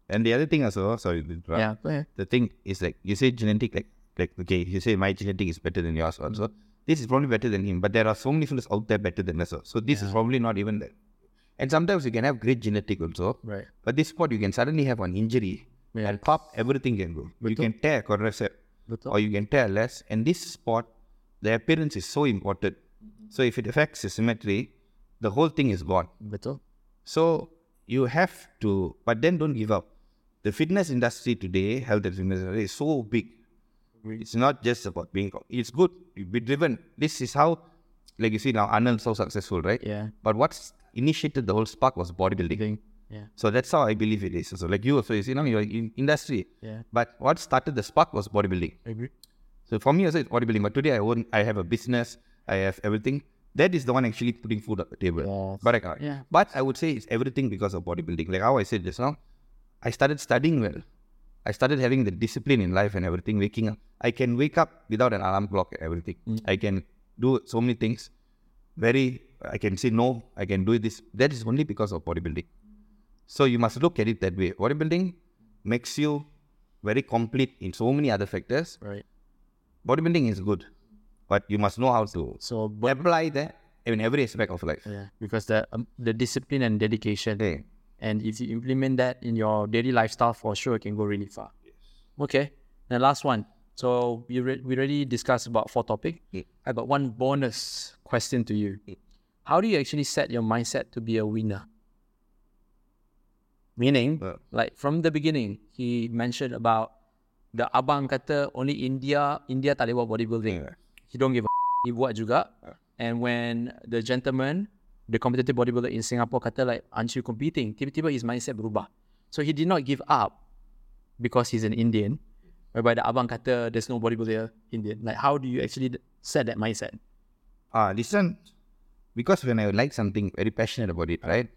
And the other thing also, sorry. Yeah, the thing is like you say genetic like like okay you say my genetic is better than yours also this is probably better than him but there are so many fellows out there better than us so this is probably not even that. And sometimes you can have great genetic also. Right. but this sport you can suddenly have an injury Yeah. and pop everything can go. You can tear quadricep or you can tear less. And this sport the appearance is so important. So if it affects the symmetry the whole thing is gone. Betul. so you have to, but then don't give up. The fitness industry today, health and fitness industry is so big. It's not just about being. It's good. You be driven. This is how, like you see now, Arnold's so successful, right? Yeah. But what's initiated the whole spark was bodybuilding. Yeah. So that's how I believe it is. So like you also, you know, you're in industry. Yeah. But what started the spark was bodybuilding. Agree. So for me also it's bodybuilding. But today I own, I have a business. I have everything. That is the one actually putting food on the table. Yes. But I can't. Yeah. But I would say it's everything because of bodybuilding. Like how I said just now, I started studying well. I started having the discipline in life and everything. Waking up, I can wake up without an alarm clock and everything. I can do so many things. Very, I can say no. I can do this. That is only because of bodybuilding. So you must look at it that way. Bodybuilding makes you very complete in so many other factors Right. bodybuilding is good, but you must know how to So but apply that in every aspect of life. yeah, because the um, the discipline and dedication Okay. And if you implement that in your daily lifestyle, for sure, it can go really far. Okay. And last one. So we, re- we already discussed about four topic. Yeah. I got one bonus question to you. Mm. How do you actually set your mindset to be a winner? Meaning, Uh. like from the beginning, he mentioned about the abang kata only India, India tak boleh buat bodybuilding. Yeah. He don't give a he buat juga. Uh. And when the gentleman, the competitive bodybuilder in Singapore kata like, aren't you competing? Tiba-tiba his mindset berubah. So he did not give up because he's an Indian. Whereby the abang kata there's no bodybuilder Indian. Like how do you actually set that mindset? Ah, this one, because when I like something, very passionate about it, right?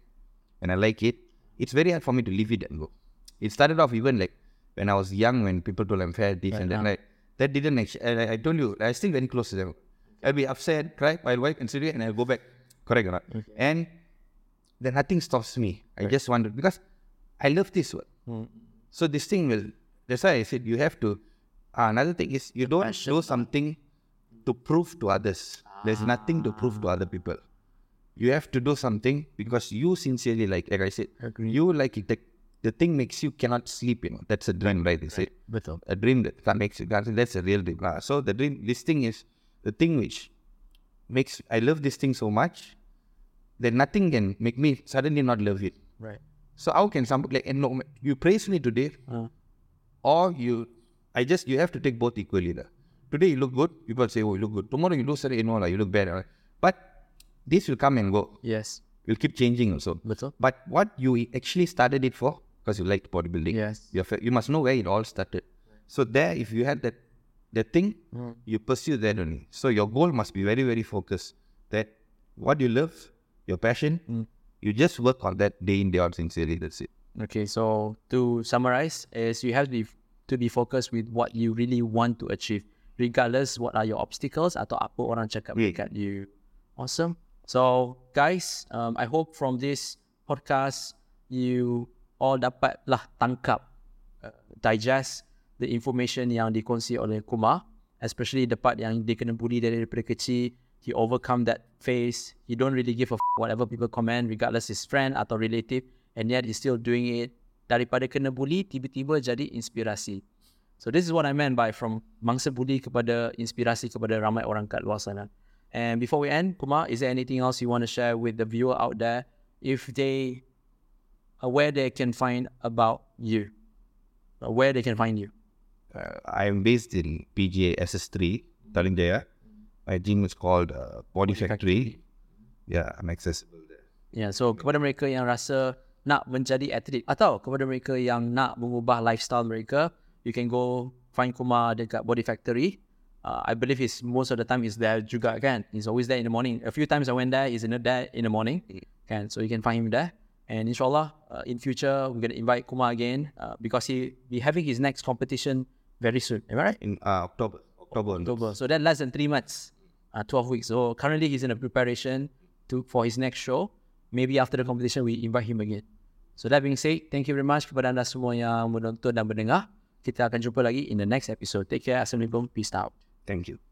When I like it, it's very hard for me to leave it and go. It started off even like when I was young, when people told I'm fat, this and that, like that didn't actually. I, I told you, I still very close to them. I'll be upset, cry, I'll wipe and sit and I'll go back. Correct or not? And then nothing stops me. I just wanted because I love this one. So this thing will. That's why I said you have to. Uh, another thing is you don't do something to prove to others. There's nothing to prove to other people. You have to do something because you sincerely like. Like I said, you like it. The, the thing makes you cannot sleep. You know that's a dream, right? They say Betul. a dream that can't makes you can't sleep. That's a real dream. Ah, so the dream, this thing is the thing which makes I love this thing so much that nothing can make me suddenly not love it. Right. So how can somebody like and no, you praise me today, Uh, or you, I just you have to take both equally. lah. Today you look good, people say oh you look good. Tomorrow you look sorry, you know lah, you look bad. lah. But this will come and go. yes. Will keep changing also. Betul. But what you actually started it for, because you liked bodybuilding. Yes. You, have, you must know where it all started. So there, if you had that that thing, you pursue that only. So your goal must be very very focused. That what you love, your passion, you just work on that day in day out sincerely. That's it. Okay, so to summarize, is you have to be, to be focused with what you really want to achieve, regardless what are your obstacles atau apa orang cakap Yeah. dekat you. Awesome. So guys, um, I hope from this podcast you all dapat lah tangkap, uh, digest the information yang dikongsi oleh Kumar, especially the part yang dia kena bully dari daripada kecil, he overcome that phase, he don't really give a f- whatever people comment, regardless his friend atau relative, and yet he's still doing it. Daripada kena bully, tiba-tiba jadi inspirasi. So this is what I meant by from mangsa bully kepada inspirasi kepada ramai orang kat luar sana. And before we end, Kumar, is there anything else you want to share with the viewer out there if they uh, where they can find about you, uh, where they can find you? Uh, I'm based in PGA SS3, Petaling Jaya. My gym is called uh, Body Factory. Yeah, I'm accessible there. Yeah, so kepada mereka yang rasa nak menjadi atlet atau kepada mereka yang nak mengubah lifestyle mereka, you can go find Kumar dekat Body Factory. Uh, I believe he's most of the time is there juga kan. He's always there in the morning. A few times I went there, he's in there in the morning. Kan, so you can find him there. And inshallah, uh, in future we're gonna invite Kumar again uh, because he be having his next competition very soon. Am I right? In uh, October. October. October. So that less than three months, uh, 12 weeks. So currently he's in a preparation to for his next show. Maybe after the competition we invite him again. So that being said, thank you very much kepada anda semua yang menonton dan mendengar. Kita akan jumpa lagi in the next episode. Take care. Assalamualaikum. Peace out. Thank you.